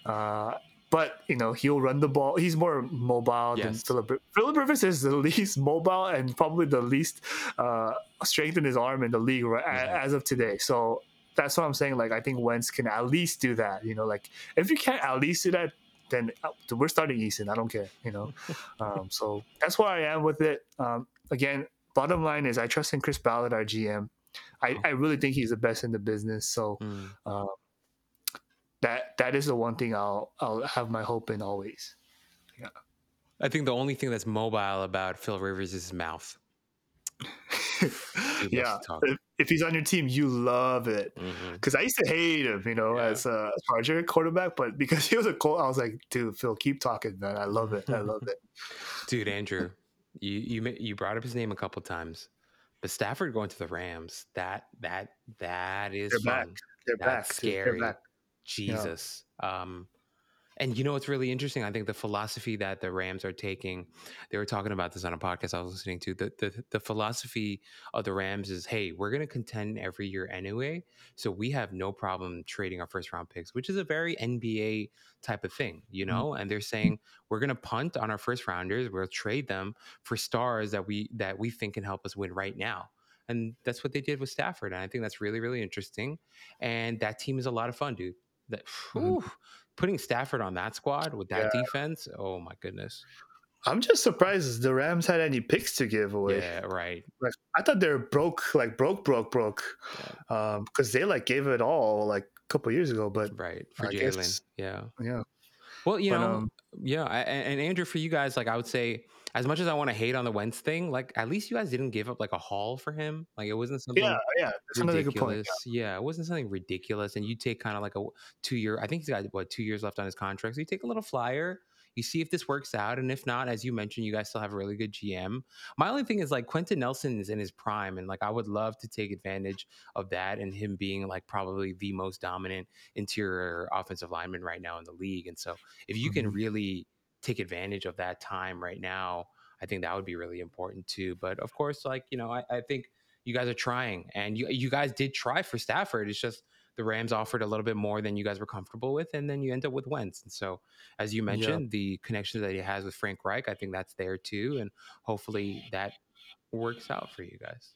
Uh, but you know he'll run the ball. He's more mobile than Yes. Philip. Philip Rivers is the least mobile and probably the least uh, strength in his arm in the league right, as of today. So that's what I'm saying. Like I think Wentz can at least do that. You know, like if you can't at least do that, then uh, we're starting Eason. I don't care. You know, um, so that's where I am with it. Um, again, bottom line is I trust in Chris Ballard, our GM. I, I really think he's the best in the business. So Mm. uh, that that is the one thing I'll I'll have my hope in always. Yeah. I think the only thing that's mobile about Phil Rivers is his mouth. yeah, if, if he's on your team, you love it. Mm-hmm. Because I used to hate him, you know, Yeah. as a Charger quarterback, but because he was a Colt, I was like, dude, Phil, keep talking, man. I love it. I love it. Dude, Andrew, you you you brought up his name a couple times, but Stafford going to the Rams that that that is They're fun. back. They're That's back. scary. They're back. Jesus. Um, and you know what's really interesting? I think the philosophy that the Rams are taking, they were talking about this on a podcast I was listening to. The the, the philosophy of the Rams is, hey, we're going to contend every year anyway, so we have no problem trading our first round picks, which is a very NBA type of thing, you know. And they're saying we're going to punt on our first rounders, we'll trade them for stars that we that we think can help us win right now. And that's what they did with Stafford, and I think that's really really interesting. And that team is a lot of fun, dude. That Mhm. putting Stafford on that squad with that Yeah. defense, oh my goodness. I'm just surprised the Rams had any picks to give away. Yeah, right. Like, I thought they were broke, like broke, broke, broke, um, because they like gave it all like a couple years ago. But Right. For Jalen. Yeah. yeah, Well, you But, know, um, yeah, and Andrew, for you guys, like I would say, as much as I want to hate on the Wentz thing, like at least you guys didn't give up like a haul for him. Like it wasn't something yeah, yeah. That's another good point. ridiculous. Yeah. it wasn't something ridiculous. And you take kind of like a two year. I think he's got what two years left on his contract. So you take a little flyer. You see if this works out, and if not, as you mentioned, you guys still have a really good GM. My only thing is like Quenton Nelson is in his prime, and like I would love to take advantage of that and him being like probably the most dominant interior offensive lineman right now in the league. And so if you can Mhm. really take advantage of that time right now, I think that would be really important too. But of course, like you know, I, I think you guys are trying, and you you guys did try for Stafford. It's just the Rams offered a little bit more than you guys were comfortable with, and then you end up with Wentz. And so, as you mentioned, the connection that he has with Frank Reich, I think that's there too, and hopefully that works out for you guys.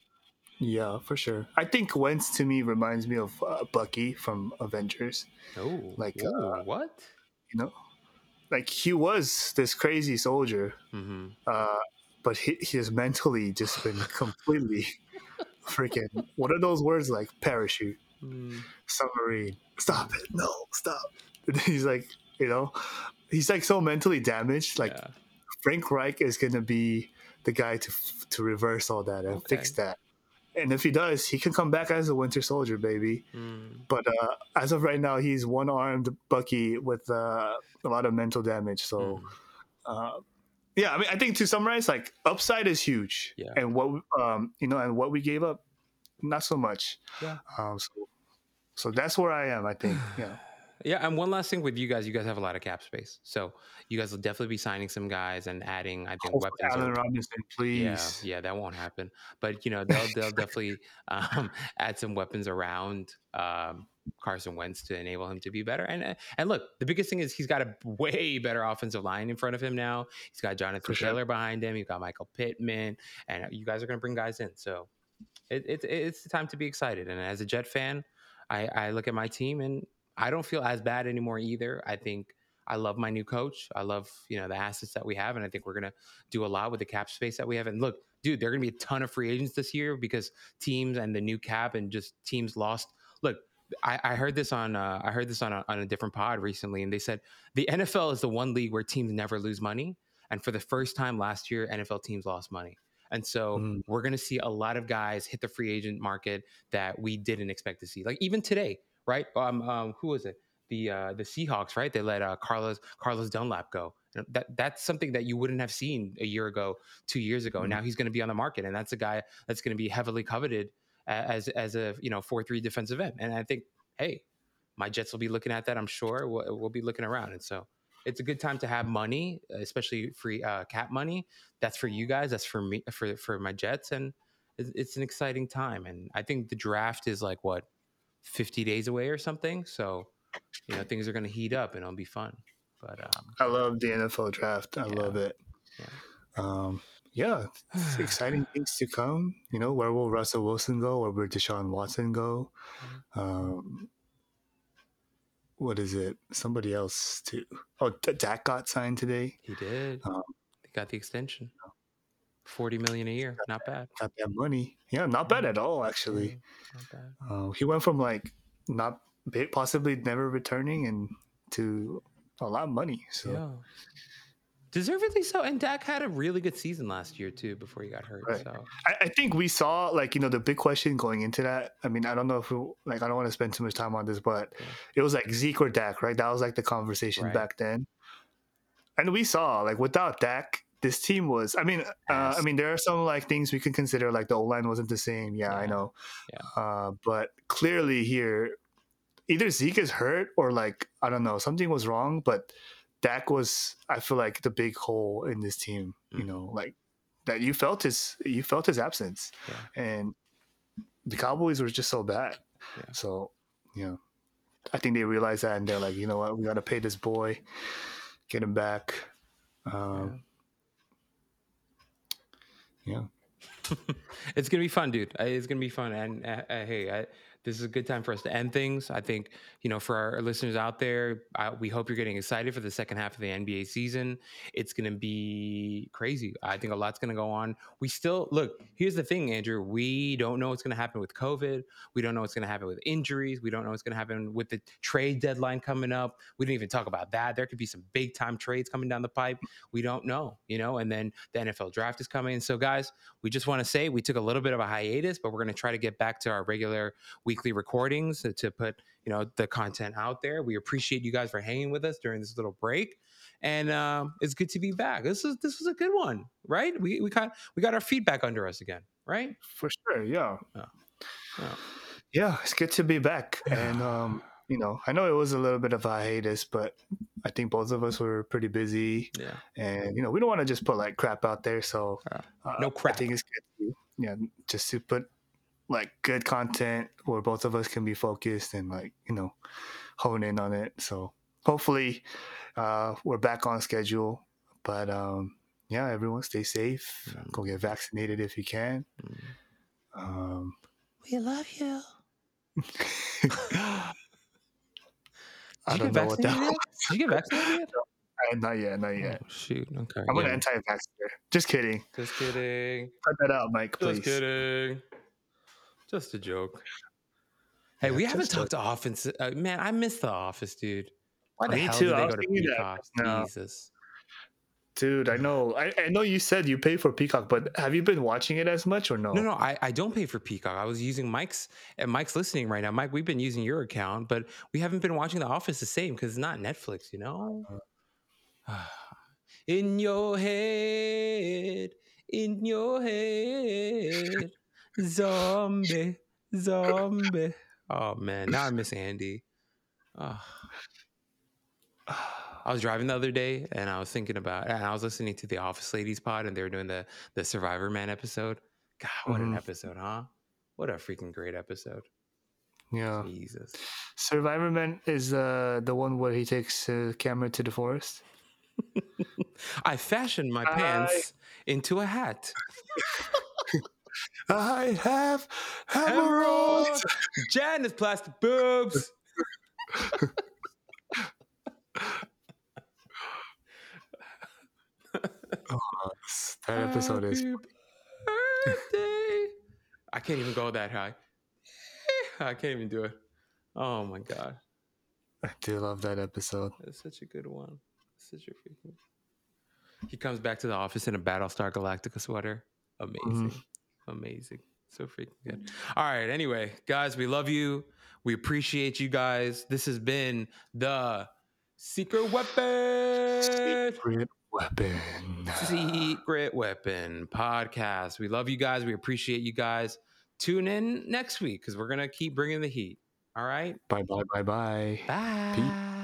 Yeah, for sure. I think Wentz to me reminds me of uh, Bucky from Avengers. Oh, Like, ooh, uh, what? You know, like he was this crazy soldier, hmm uh, but he, he has mentally just been completely freaking. What are those words like? Parachute, Mm, submarine. Stop it! No, stop. He's like, you know, he's like so mentally damaged. Like yeah. Frank Reich is gonna be the guy to to reverse all that and fix that. And if he does, he can come back as a Winter Soldier, baby. Mm, But uh, as of right now, he's one armed Bucky with uh, a lot of mental damage. So, mm. uh, yeah, I mean, I think to summarize, like upside is huge, Yeah. and what um, you know, and what we gave up, not so much. Yeah. Um, so, so that's where I am. I think. Yeah. Yeah, and one last thing with you guys, you guys have a lot of cap space, so you guys will definitely be signing some guys and adding, I think, Hopefully weapons. Allen or- Robinson, please. Yeah, yeah, that won't happen. But you know, they'll they'll definitely um, add some weapons around um, Carson Wentz to enable him to be better. And uh, and look, the biggest thing is he's got a way better offensive line in front of him now. He's got Jonathan sure. Taylor behind him. You've got Michael Pittman, and you guys are going to bring guys in. So it, it, it's the time to be excited. And as a Jet fan, I, I look at my team and I don't feel as bad anymore either. I think I love my new coach. I love you know the assets that we have, and I think we're gonna do a lot with the cap space that we have. And look, dude, there are gonna be a ton of free agents this year because teams and the new cap and just teams lost. Look, I, I heard this on uh, I heard this on a, on a different pod recently, and they said the NFL is the one league where teams never lose money, and for the first time last year, NFL teams lost money. And so Mm. we're going to see a lot of guys hit the free agent market that we didn't expect to see. Like even today, right? Um, um who was it? The uh, the Seahawks, right? They let uh, Carlos Carlos Dunlap go. That that's something that you wouldn't have seen a year ago, two years ago. And now he's going to be on the market, and that's a guy that's going to be heavily coveted as as a you know four three defensive end. And I think, hey, my Jets will be looking at that. I'm sure we'll, we'll be looking around, and so it's a good time to have money, especially free uh, cap money. That's for you guys. That's for me, for for my Jets, and it's, it's an exciting time. And I think the draft is like what 50 days away or something. So you know things are going to heat up, and it'll be fun. But um, I love the NFL draft. I Yeah. love it. Yeah. Um, yeah, exciting things to come. You know, where will Russell Wilson go? Where will Deshaun Watson go? Mm-hmm. Um, what is it? Somebody else too. Oh, Dak got signed today. he did. Um, he got the extension. 40 million a year. Not bad. got that money. Yeah, not bad at all actually. Not bad. Uh, he went from like not possibly never returning and to a lot of money. So Yeah. Deservedly so. And Dak had a really good season last year too before he got hurt. Right. So I, I think we saw like you know the big question going into that. I mean, I don't know if we, like I don't want to spend too much time on this, but Yeah. it was like Zeke or Dak, right? That was like the conversation Right. back then. And we saw like without Dak, this team was. I mean, uh, I mean there are some like things we can consider like the O line wasn't the same. Yeah, I know. Yeah. Uh, but clearly here, either Zeke is hurt or like I don't know something was wrong, but. Dak was, I feel like, the big hole in this team. You Mhm. know, like that you felt his you felt his absence, Yeah. and the Cowboys were just so bad. Yeah. So, you know, I think they realized that, and they're like, you know what, we got to pay this boy, get him back. Um, yeah. it's gonna be fun, dude. It's gonna be fun. And uh, uh, hey, I, this is a good time for us to end things. I think you know, for our listeners out there, I, we hope you're getting excited for the second half of the NBA season. It's gonna be crazy. I think a lot's gonna go on. We still look. Here's the thing, Andrew. We don't know what's gonna happen with COVID. We don't know what's gonna happen with injuries. We don't know what's gonna happen with the trade deadline coming up. We didn't even talk about that. There could be some big time trades coming down the pipe. We don't know, you know. And then the NFL draft is coming. So, guys, we just want to say we took a little bit of a hiatus, but we're going to try to get back to our regular weekly recordings to, put you know the content out there. We appreciate you guys for hanging with us during this little break, and um, it's good to be back. This is this was a good one, right? We we got we got our feedback under us again, right? For sure. Yeah. Yeah. Yeah. It's good to be back. And, um, you know, I know it was a little bit of a hiatus, but I think both of us were pretty busy. Yeah, And, you know, we don't want to just put like crap out there. So, uh, No crap. I think it's good to, yeah, just to put like good content where both of us can be focused and like, you know, hone in on it. So hopefully uh, we're back on schedule. But um, yeah, everyone stay safe. Mm. Go get vaccinated if you can. Mm. Um, we love you. I Did you don't get know what that vaccinated? was. Did you get vaccinated? yet? Uh, Not yet, not yet. Oh, shoot. Okay. I'm an yeah. anti-vaxxer. Just kidding. Just kidding. Cut that out, Mike, please. Just kidding. Just a joke. Hey, Yeah, we haven't talked to Office. Uh, man, I miss The Office, dude. Why the Me hell too, did I they was go to thinking that Peacock? just now. Jesus. Dude, I know. I, I know you said you pay for Peacock, but have you been watching it as much or no? No, no, I, I don't pay for Peacock. I was using Mike's, and Mike's listening right now. Mike, we've been using your account, but we haven't been watching The Office the same because it's not Netflix, you know? In your head, in your head, zombie, zombie. Oh, man. Now I miss Andy. Oh. I was driving the other day and I was thinking about, and I was listening to the Office Ladies pod, and they were doing the the Survivor Man episode. God, what an Mhm. episode, huh? What a freaking great episode! Yeah. Jesus. Survivor Man is uh, the one where he takes the camera to the forest. I fashioned my I- pants into a hat. I have hemorrhoids. Janice plastic boobs. Oh, that episode is. Birthday. I can't even go that high. I can't even do it. Oh my god. I do love that episode. It's such a good one. Such a freaking. He comes back to the office in a Battlestar Galactica sweater. Mm-hmm. Amazing. Amazing. So freaking good. All right. Anyway, guys, we love you. We appreciate you guys. This has been the Secret Weapon. Secret weapon. Secret Weapon podcast. We love you guys. We appreciate you guys. Tune in next week because we're going to keep bringing the heat. All right. Bye bye bye bye. Bye.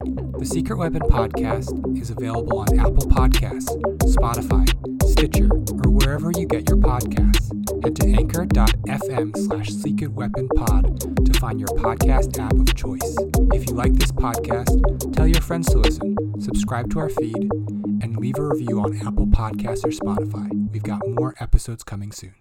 The Secret Weapon podcast is available on Apple Podcasts, Spotify, Stitcher, or wherever you get your podcasts. Head to anchor.fm slash secret weapon pod to find your podcast app of choice. If you like this podcast, tell your friends to listen, subscribe to our feed, and leave a review on Apple Podcasts or Spotify. We've got more episodes coming soon.